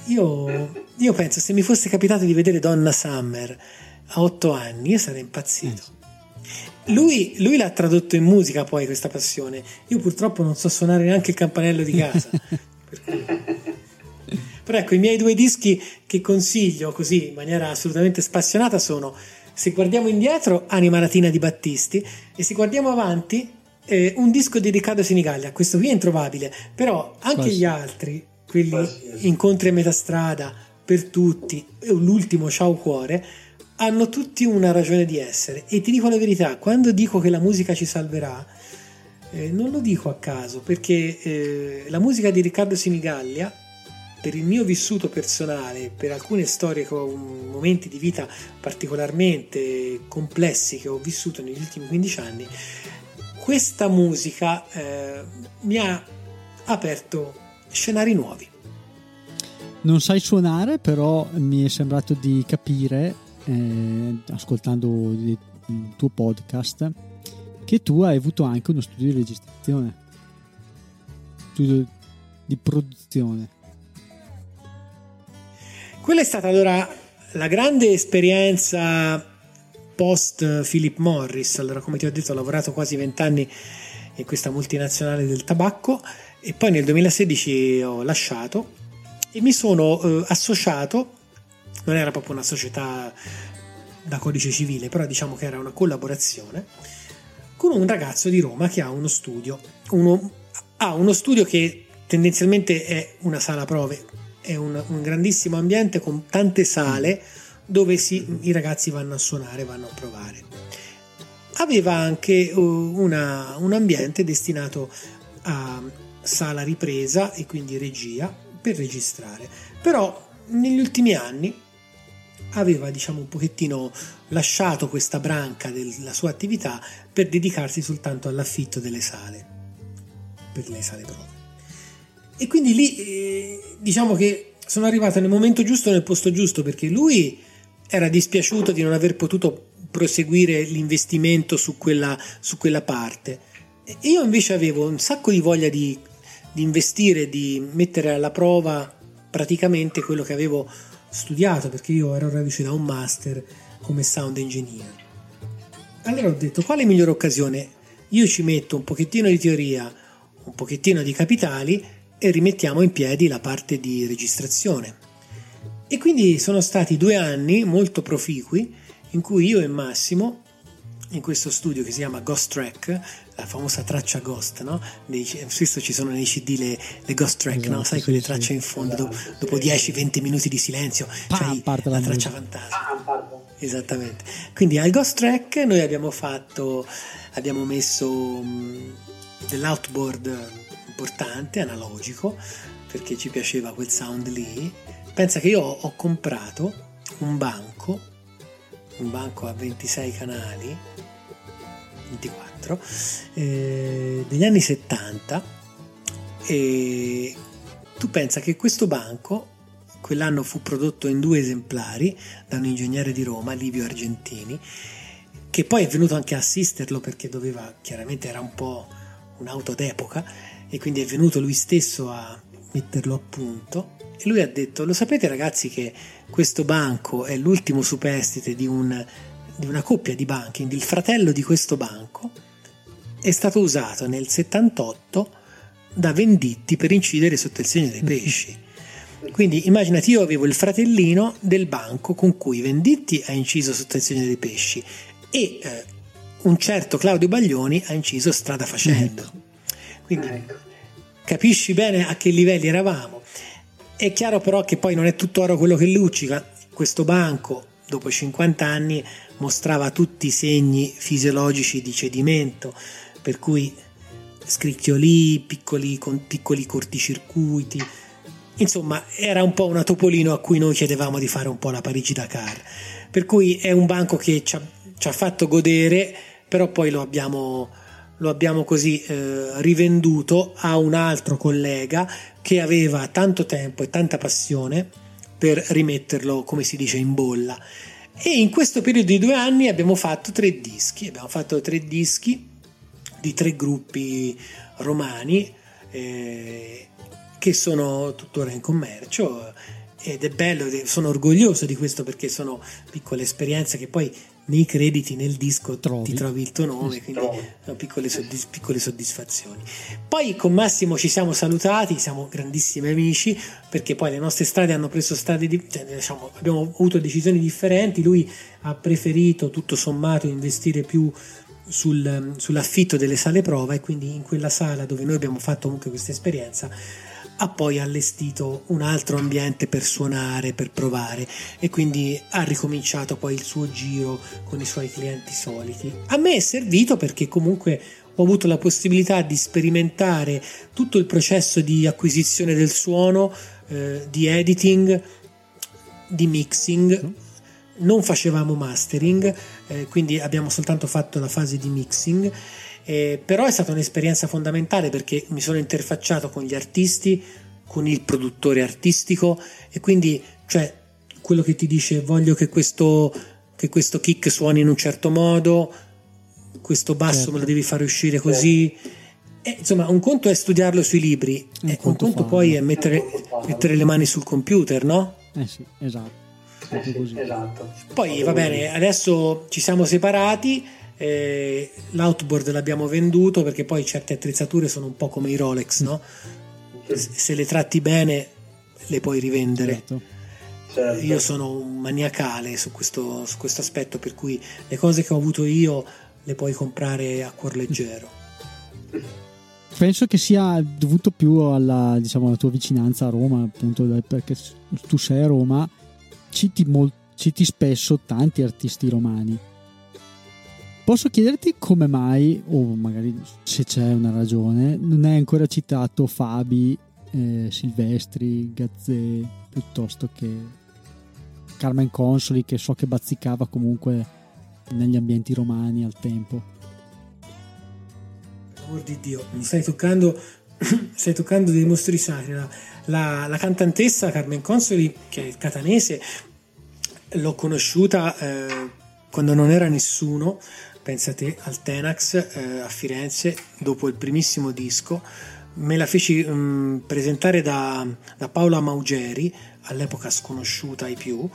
[SPEAKER 2] io, io, penso, se mi fosse capitato di vedere Donna Summer a 8 anni, io sarei impazzito. Lui, lui, l'ha tradotto in musica poi questa passione. Io purtroppo non so suonare neanche il campanello di casa. Però ecco, i miei due dischi che consiglio così in maniera assolutamente spassionata sono, se guardiamo indietro, Anima Latina di Battisti e se guardiamo avanti, eh, un disco di Riccardo Sinigallia. Questo qui è introvabile, però anche Quasi. gli altri, quelli Quasi. Incontri a metà strada, per tutti, e l'ultimo Ciao Cuore, hanno tutti una ragione di essere. E ti dico la verità, quando dico che la musica ci salverà, eh, non lo dico a caso, perché eh, la musica di Riccardo Sinigallia per il mio vissuto personale, per alcune storie con momenti di vita particolarmente complessi che ho vissuto negli ultimi 15 anni, questa musica eh, mi ha aperto scenari nuovi.
[SPEAKER 1] Non sai suonare, però mi è sembrato di capire, eh, ascoltando il tuo podcast, che tu hai avuto anche uno studio di registrazione, studio di produzione.
[SPEAKER 2] Quella è stata allora la grande esperienza post Philip Morris. Allora, come ti ho detto, ho lavorato quasi vent'anni in questa multinazionale del tabacco e poi nel 2016 ho lasciato e mi sono eh, associato, non era proprio una società da codice civile, però diciamo che era una collaborazione con un ragazzo di Roma che ha uno studio, uno, ha uno studio che tendenzialmente è una sala prove, è un, un grandissimo ambiente con tante sale dove si, i ragazzi vanno a suonare, vanno a provare. Aveva anche uh, una, un ambiente destinato a sala ripresa e quindi regia per registrare. Però negli ultimi anni aveva diciamo un pochettino lasciato questa branca della sua attività per dedicarsi soltanto all'affitto delle sale per le sale prove e quindi lì eh, diciamo che sono arrivato nel momento giusto nel posto giusto perché lui era dispiaciuto di non aver potuto proseguire l'investimento su quella, su quella parte e io invece avevo un sacco di voglia di, di investire di mettere alla prova praticamente quello che avevo studiato perché io ero reduce da un master come sound engineer. Allora ho detto quale migliore occasione? Io ci metto un pochettino di teoria, un pochettino di capitali e rimettiamo in piedi la parte di registrazione. E quindi sono stati due anni molto proficui in cui io e Massimo in questo studio che si chiama Ghost Track, la famosa traccia Ghost, no? Spesso ci sono nei CD le, le Ghost Track, esatto, no? Sai sì, quelle tracce sì. in fondo dopo, dopo 10-20 minuti di silenzio, Pam, cioè la, la traccia fantasma. Esattamente. Quindi al Ghost Track noi abbiamo fatto, abbiamo messo um, dell'outboard importante, analogico, perché ci piaceva quel sound lì. Pensa che io ho comprato un banco, un banco a 26 canali 24 eh, degli anni 70 e tu pensa che questo banco quell'anno fu prodotto in due esemplari da un ingegnere di Roma, Livio Argentini, che poi è venuto anche a assisterlo perché doveva, chiaramente era un po' un'auto d'epoca e quindi è venuto lui stesso a metterlo a punto e lui ha detto lo sapete ragazzi che questo banco è l'ultimo superstite di un di una coppia di banchi, il fratello di questo banco, è stato usato nel 78 da Venditti per incidere sotto il segno dei pesci. Quindi immaginati io avevo il fratellino del banco con cui Venditti ha inciso sotto il segno dei pesci e eh, un certo Claudio Baglioni ha inciso strada facendo. Ecco. Quindi ecco. capisci bene a che livelli eravamo. È chiaro però che poi non è tutto oro quello che luccica. Questo banco, dopo 50 anni, mostrava tutti i segni fisiologici di cedimento, per cui scricchioli, piccoli, con piccoli corticircuiti. Insomma, era un po' una topolino a cui noi chiedevamo di fare un po' la Parigi-Dakar. Per cui è un banco che ci ha, ci ha fatto godere, però poi lo abbiamo, lo abbiamo così eh, rivenduto a un altro collega che aveva tanto tempo e tanta passione per rimetterlo, come si dice, in bolla. E in questo periodo di due anni abbiamo fatto tre dischi, abbiamo fatto tre dischi di tre gruppi romani eh, che sono tuttora in commercio ed è bello, sono orgoglioso di questo perché sono piccole esperienze che poi nei crediti nel disco trovi. ti trovi il tuo nome, quindi sono piccole, soddisf- piccole, soddisfazioni. Poi con Massimo ci siamo salutati, siamo grandissimi amici perché poi le nostre strade hanno preso strade, di- cioè, diciamo, abbiamo avuto decisioni differenti, lui ha preferito tutto sommato investire più sul, sull'affitto delle sale prova e quindi in quella sala dove noi abbiamo fatto comunque questa esperienza ha poi allestito un altro ambiente per suonare, per provare e quindi ha ricominciato poi il suo giro con i suoi clienti soliti. A me è servito perché comunque ho avuto la possibilità di sperimentare tutto il processo di acquisizione del suono, eh, di editing, di mixing. Non facevamo mastering, eh, quindi abbiamo soltanto fatto la fase di mixing eh, però è stata un'esperienza fondamentale perché mi sono interfacciato con gli artisti, con il produttore artistico e quindi cioè, quello che ti dice voglio che questo, che questo kick suoni in un certo modo, questo basso certo. me lo devi fare uscire così. E, insomma, un conto è studiarlo sui libri, un, conto, un conto poi è mettere, mettere, le mani sul computer, no?
[SPEAKER 1] Eh sì, esatto.
[SPEAKER 3] Eh sì, esatto.
[SPEAKER 2] Poi va bene, adesso ci siamo separati eh, l'outboard l'abbiamo venduto perché poi certe attrezzature sono un po' come i Rolex, no? Se le tratti bene le puoi rivendere. Certo. Certo. Io sono un maniacale su questo, su questo aspetto, per cui le cose che ho avuto io le puoi comprare a cuor leggero.
[SPEAKER 1] Penso che sia dovuto più alla, diciamo, alla tua vicinanza a Roma, appunto, perché tu sei a Roma, citi, molt, citi spesso tanti artisti romani Posso chiederti come mai, o magari se c'è una ragione, non hai ancora citato Fabi eh, Silvestri, Gazzè, piuttosto che Carmen Consoli, che so che bazzicava comunque negli ambienti romani al tempo.
[SPEAKER 2] Amor di Dio, mi stai toccando, stai toccando dei mostri sacri. La, la, la, cantantessa Carmen Consoli, che è catanese, l'ho conosciuta eh, quando non era nessuno, pensate al Tenax eh, a Firenze, dopo il primissimo disco me la feci um, presentare da, da, Paola Maugeri, all'epoca sconosciuta ai più,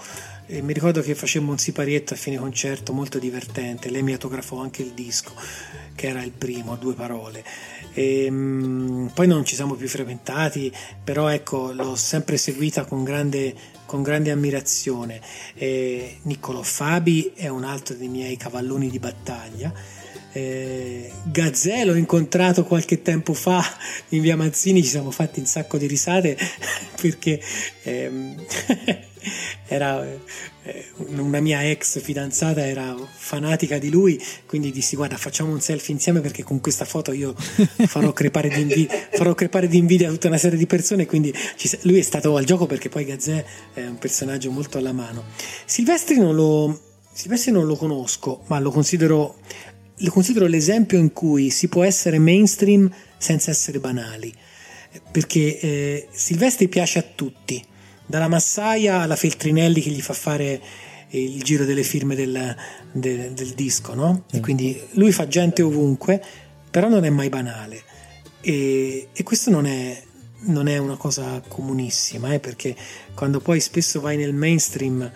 [SPEAKER 2] e mi ricordo che facemmo un siparietto a fine concerto molto divertente, lei mi autografò anche il disco, che era il primo, due parole. E, um, poi non ci siamo più frequentati, però ecco, l'ho sempre seguita con grande, con grande ammirazione. E Niccolò Fabi è un altro dei miei cavalloni di battaglia eh, Gazzè l'ho incontrato qualche tempo fa in via Mazzini, ci siamo fatti un sacco di risate perché ehm, era eh, una mia ex fidanzata era fanatica di lui, quindi dissi guarda facciamo un selfie insieme perché con questa foto io farò crepare di invidia, farò crepare di invidia tutta una serie di persone, quindi lui è stato al gioco perché poi Gazzè è un personaggio molto alla mano. Silvestri non lo, Silvestri non lo conosco, ma lo considero lo considero l'esempio in cui si può essere mainstream senza essere banali, perché eh, Silvestri piace a tutti, dalla massaia alla Feltrinelli che gli fa fare il giro delle firme del, del, del disco, no? E quindi lui fa gente ovunque, però non è mai banale. E, e questo non è, non è, una cosa comunissima, eh, perché quando poi spesso vai nel mainstream,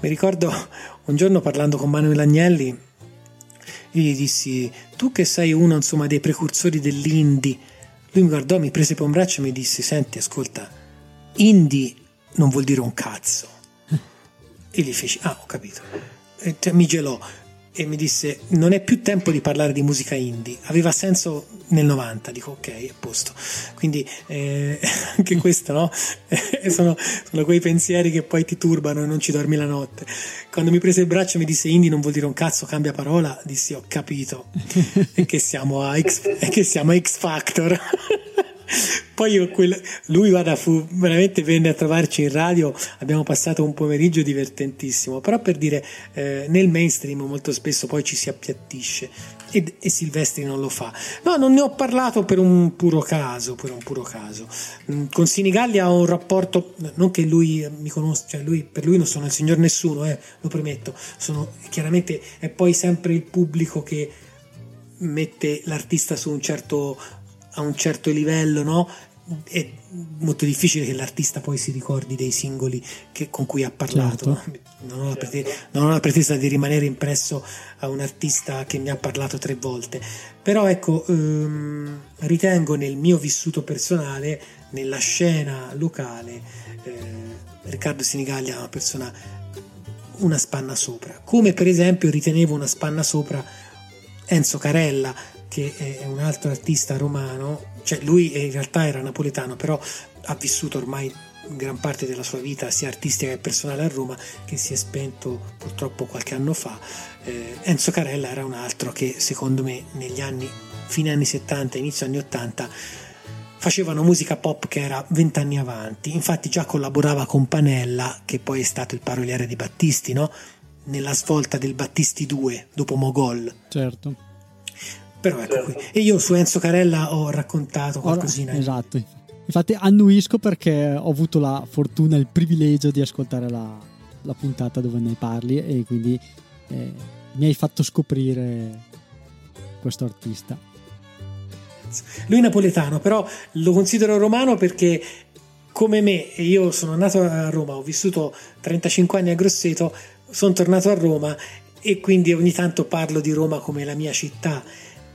[SPEAKER 2] mi ricordo un giorno parlando con Manuel Agnelli, io gli dissi, tu che sei uno insomma dei precursori dell'indie. Lui mi guardò, mi prese per un braccio e mi disse, senti, ascolta, indie non vuol dire un cazzo. E gli feci, ah, ho capito. E mi gelò e mi disse non è più tempo di parlare di musica indie. Aveva senso nel 90 dico ok a posto. Quindi eh, anche questo no? Sono, sono, quei pensieri che poi ti turbano e non ci dormi la notte. Quando mi prese il braccio e mi disse indie non vuol dire un cazzo cambia parola dissi ho capito. E che siamo a X, che siamo a X Factor poi io, quel, lui guarda, fu, veramente venne a trovarci in radio, abbiamo passato un pomeriggio divertentissimo, però per dire eh, nel mainstream molto spesso poi ci si appiattisce e, e, Silvestri non lo fa. No, non ne ho parlato per un puro caso, per un puro caso. Mm, con Sinigallia ho un rapporto, non che lui mi conosca, cioè lui, per lui non sono il signor nessuno, eh, lo premetto, sono, chiaramente è poi sempre il pubblico che mette l'artista su un certo a un certo livello, no? È molto difficile che l'artista poi si ricordi dei singoli che, con cui ha parlato. Certo. Non, ho pretesa, non, ho la pretesa di rimanere impresso a un artista che mi ha parlato tre volte. Però ecco, ehm, ritengo nel mio vissuto personale, nella scena locale, eh, Riccardo Sinigaglia è una persona una spanna sopra. Come per esempio ritenevo una spanna sopra Enzo Carella che è un altro artista romano, cioè lui in realtà era napoletano, però ha vissuto ormai gran parte della sua vita sia artistica che personale a Roma, che si è spento purtroppo qualche anno fa. Eh, Enzo Carella era un altro che secondo me negli anni, fine anni 70, inizio anni 80, facevano musica pop che era vent'anni avanti. Infatti già collaborava con Panella, che poi è stato il paroliere di Battisti, no? Nella svolta del Battisti 2 dopo Mogol.
[SPEAKER 1] Certo
[SPEAKER 2] però ecco certo. qui. E io su Enzo Carella ho raccontato qualcosina.
[SPEAKER 1] Esatto. Infatti annuisco perché ho avuto la fortuna e il privilegio di ascoltare la, la puntata dove ne parli e quindi eh, mi hai fatto scoprire questo artista.
[SPEAKER 2] Lui è napoletano, però lo considero romano perché come me, io sono nato a Roma, ho vissuto 35 anni a Grosseto, sono tornato a Roma e quindi ogni tanto parlo di Roma come la mia città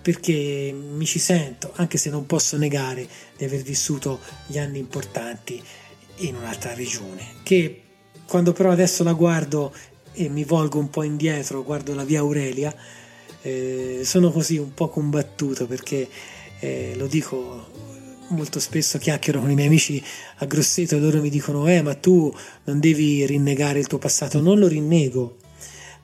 [SPEAKER 2] perché mi ci sento, anche se non posso negare di aver vissuto gli anni importanti in un'altra regione, che quando però adesso la guardo e mi volgo un po' indietro, guardo la via Aurelia, eh, sono così un po' combattuto perché eh, lo dico molto spesso chiacchiero con i miei amici a Grosseto e loro mi dicono eh ma tu non devi rinnegare il tuo passato. Non lo rinnego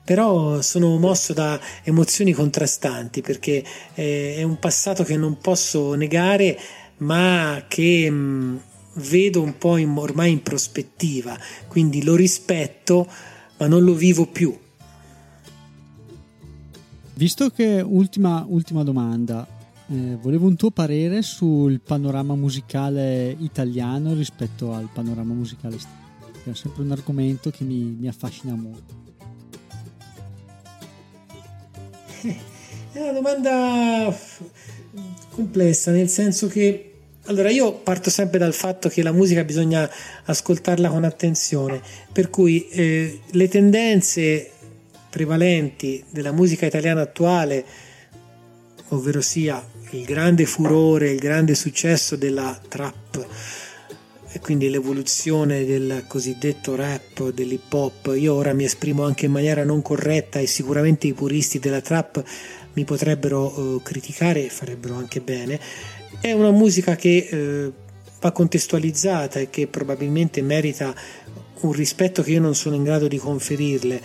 [SPEAKER 2] però sono mosso da emozioni contrastanti perché eh, è un passato che non posso negare ma che mh, vedo un po' ormai in prospettiva, quindi lo rispetto, ma non lo vivo più.
[SPEAKER 1] Visto che ultima, ultima domanda, eh, volevo un tuo parere sul panorama musicale italiano rispetto al panorama musicale straniero. È sempre un argomento che mi, mi affascina molto.
[SPEAKER 2] È una domanda complessa, nel senso che allora io parto sempre dal fatto che la musica bisogna ascoltarla con attenzione, per cui eh, le tendenze prevalenti della musica italiana attuale, ovvero sia il grande furore, il grande successo della trap e quindi l'evoluzione del cosiddetto rap, dell'hip hop. Io ora mi esprimo anche in maniera non corretta e sicuramente i puristi della trap mi potrebbero uh, criticare e farebbero anche bene. È una musica che uh, va contestualizzata e che probabilmente merita un rispetto che io non sono in grado di conferirle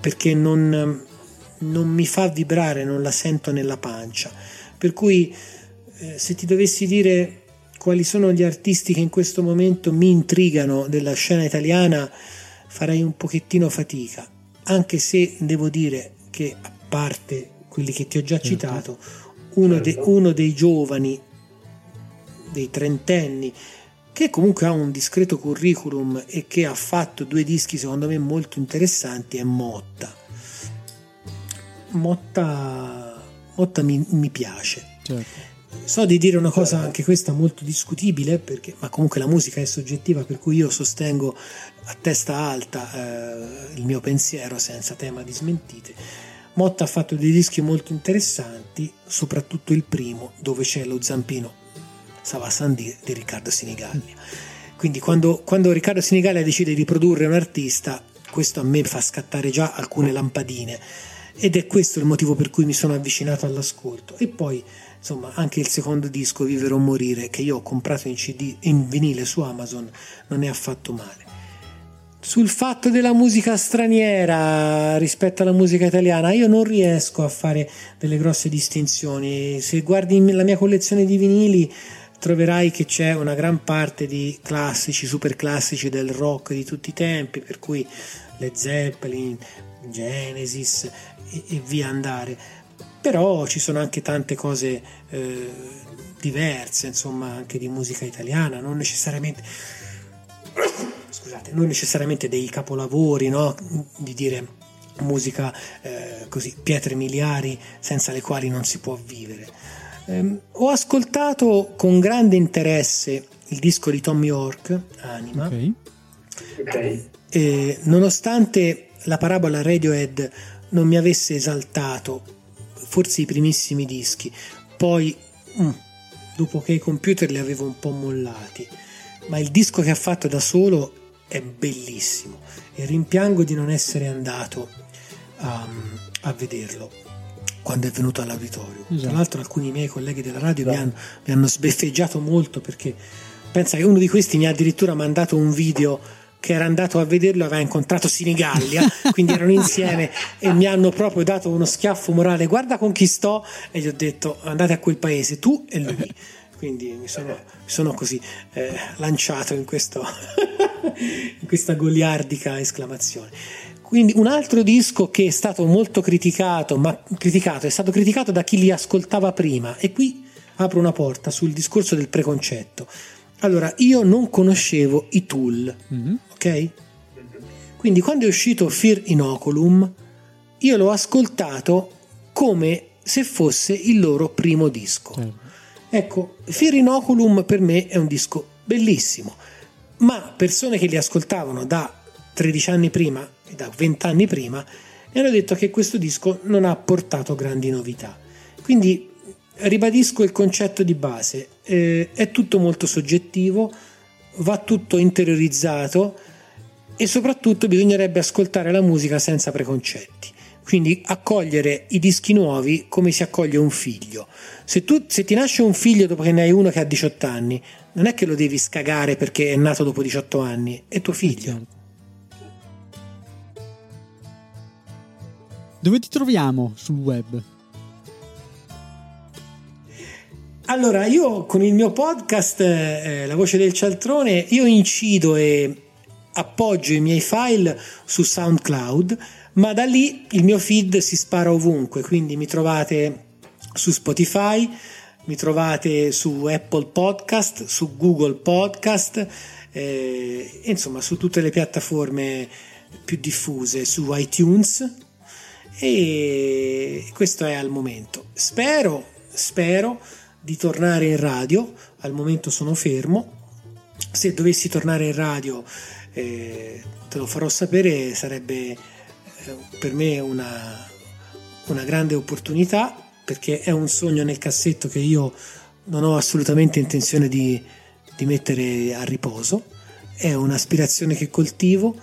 [SPEAKER 2] perché non, non mi fa vibrare, non la sento nella pancia. Per cui eh, se ti dovessi dire quali sono gli artisti che in questo momento mi intrigano della scena italiana, farei un pochettino fatica, anche se devo dire che a parte quelli che ti ho già certo. citato, uno, certo. de, uno dei giovani, dei trentenni, che comunque ha un discreto curriculum e che ha fatto due dischi secondo me molto interessanti è Motta. Motta, Motta mi, mi piace. Certo. So di dire una cosa anche questa molto discutibile, perché, ma comunque la musica è soggettiva, per cui io sostengo a testa alta eh, il mio pensiero senza tema di smentite. Motta ha fatto dei dischi molto interessanti, soprattutto il primo, dove c'è lo zampino Savasandi di Riccardo Sinigallia. Quindi quando, quando Riccardo Sinigallia decide di produrre un artista, questo a me fa scattare già alcune lampadine ed è questo il motivo per cui mi sono avvicinato all'ascolto. E poi, insomma, anche il secondo disco, Vivere o Morire, che io ho comprato in CD, in vinile su Amazon, non è affatto male. Sul fatto della musica straniera rispetto alla musica italiana, io non riesco a fare delle grosse distinzioni. Se guardi la mia collezione di vinili, troverai che c'è una gran parte di classici, super classici del rock di tutti i tempi, per cui Led Zeppelin, Genesis e, e via andare. Però ci sono anche tante cose eh, diverse, insomma, anche di musica italiana, non necessariamente scusate, non necessariamente dei capolavori, no? Di dire musica eh, così, pietre miliari senza le quali non si può vivere eh, ho ascoltato con grande interesse il disco di Tom York, Anima. Okay. Okay. Eh, nonostante la parabola Radiohead non mi avesse esaltato, forse i primissimi dischi, poi mm, dopo che i computer li avevo un po' mollati, ma il disco che ha fatto da solo è bellissimo e rimpiango di non essere andato um, a vederlo quando è venuto all'auditorio. Esatto. Tra l'altro alcuni miei colleghi della radio mi, hanno, mi hanno sbeffeggiato molto perché pensa che uno di questi mi ha addirittura mandato un video che era andato a vederlo aveva incontrato Sinigallia, quindi erano insieme e mi hanno proprio dato uno schiaffo morale, guarda con chi sto e gli ho detto andate a quel paese, tu e lui. Quindi mi sono, sono così eh, lanciato in, questo in questa goliardica esclamazione. Quindi un altro disco che è stato molto criticato, ma criticato, è stato criticato da chi li ascoltava prima. E qui apro una porta sul discorso del preconcetto. Allora, io non conoscevo i Tool, mm-hmm. ok? Quindi quando è uscito Fear Inoculum, io l'ho ascoltato come se fosse il loro primo disco. Mm. Ecco, Fear Inoculum per me è un disco bellissimo, ma persone che li ascoltavano da 13 anni prima da vent'anni prima, e hanno detto che questo disco non ha portato grandi novità. Quindi ribadisco il concetto di base, eh, è tutto molto soggettivo, va tutto interiorizzato e soprattutto bisognerebbe ascoltare la musica senza preconcetti. Quindi accogliere i dischi nuovi come si accoglie un figlio. Se, tu, se ti nasce un figlio dopo che ne hai uno che ha 18 anni, non è che lo devi scagare perché è nato dopo 18 anni, è tuo figlio.
[SPEAKER 1] Dove ti troviamo sul web?
[SPEAKER 2] Allora, io con il mio podcast, eh, La voce del cialtrone, io incido e appoggio i miei file su SoundCloud, ma da lì il mio feed si spara ovunque, quindi mi trovate su Spotify, mi trovate su Apple Podcast, su Google Podcast, eh, insomma su tutte le piattaforme più diffuse, su iTunes e questo è al momento. Spero, spero di tornare in radio, al momento sono fermo. Se dovessi tornare in radio eh, te lo farò sapere, sarebbe eh, per me una, una grande opportunità perché è un sogno nel cassetto che io non ho assolutamente intenzione di, di mettere a riposo, è un'aspirazione che coltivo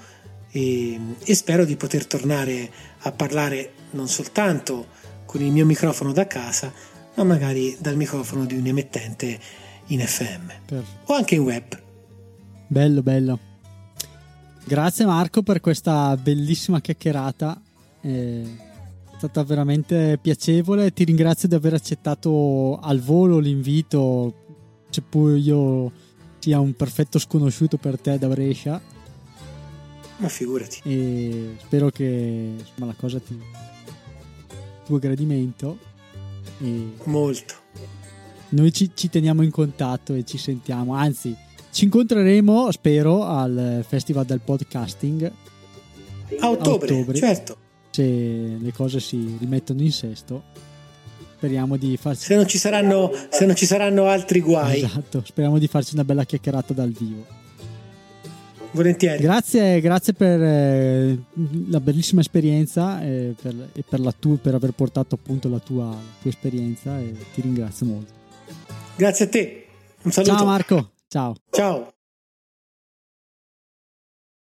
[SPEAKER 2] e, e spero di poter tornare a parlare non soltanto con il mio microfono da casa, ma magari dal microfono di un emittente in FM Perfetto. o anche in web.
[SPEAKER 1] Bello, bello. Grazie Marco per questa bellissima chiacchierata. È stata veramente piacevole. Ti ringrazio di aver accettato al volo l'invito, seppur io sia un perfetto sconosciuto per te da Brescia.
[SPEAKER 2] Ma figurati.
[SPEAKER 1] E spero che insomma, la cosa ti tuo gradimento. E
[SPEAKER 2] Molto.
[SPEAKER 1] Noi ci, ci teniamo in contatto e ci sentiamo, anzi ci incontreremo, spero, al Festival del Podcasting.
[SPEAKER 2] A ottobre, a ottobre certo.
[SPEAKER 1] Se le cose si rimettono in sesto, speriamo di farci...
[SPEAKER 2] Se non ci saranno, se non ci saranno altri guai.
[SPEAKER 1] Esatto, speriamo di farci una bella chiacchierata dal vivo.
[SPEAKER 2] Volentieri.
[SPEAKER 1] Grazie, grazie per eh, la bellissima esperienza e per, e per, la tua, per aver portato appunto la tua, la tua esperienza e ti ringrazio molto.
[SPEAKER 2] Grazie a te. Un saluto.
[SPEAKER 1] Ciao Marco. Ciao.
[SPEAKER 2] Ciao.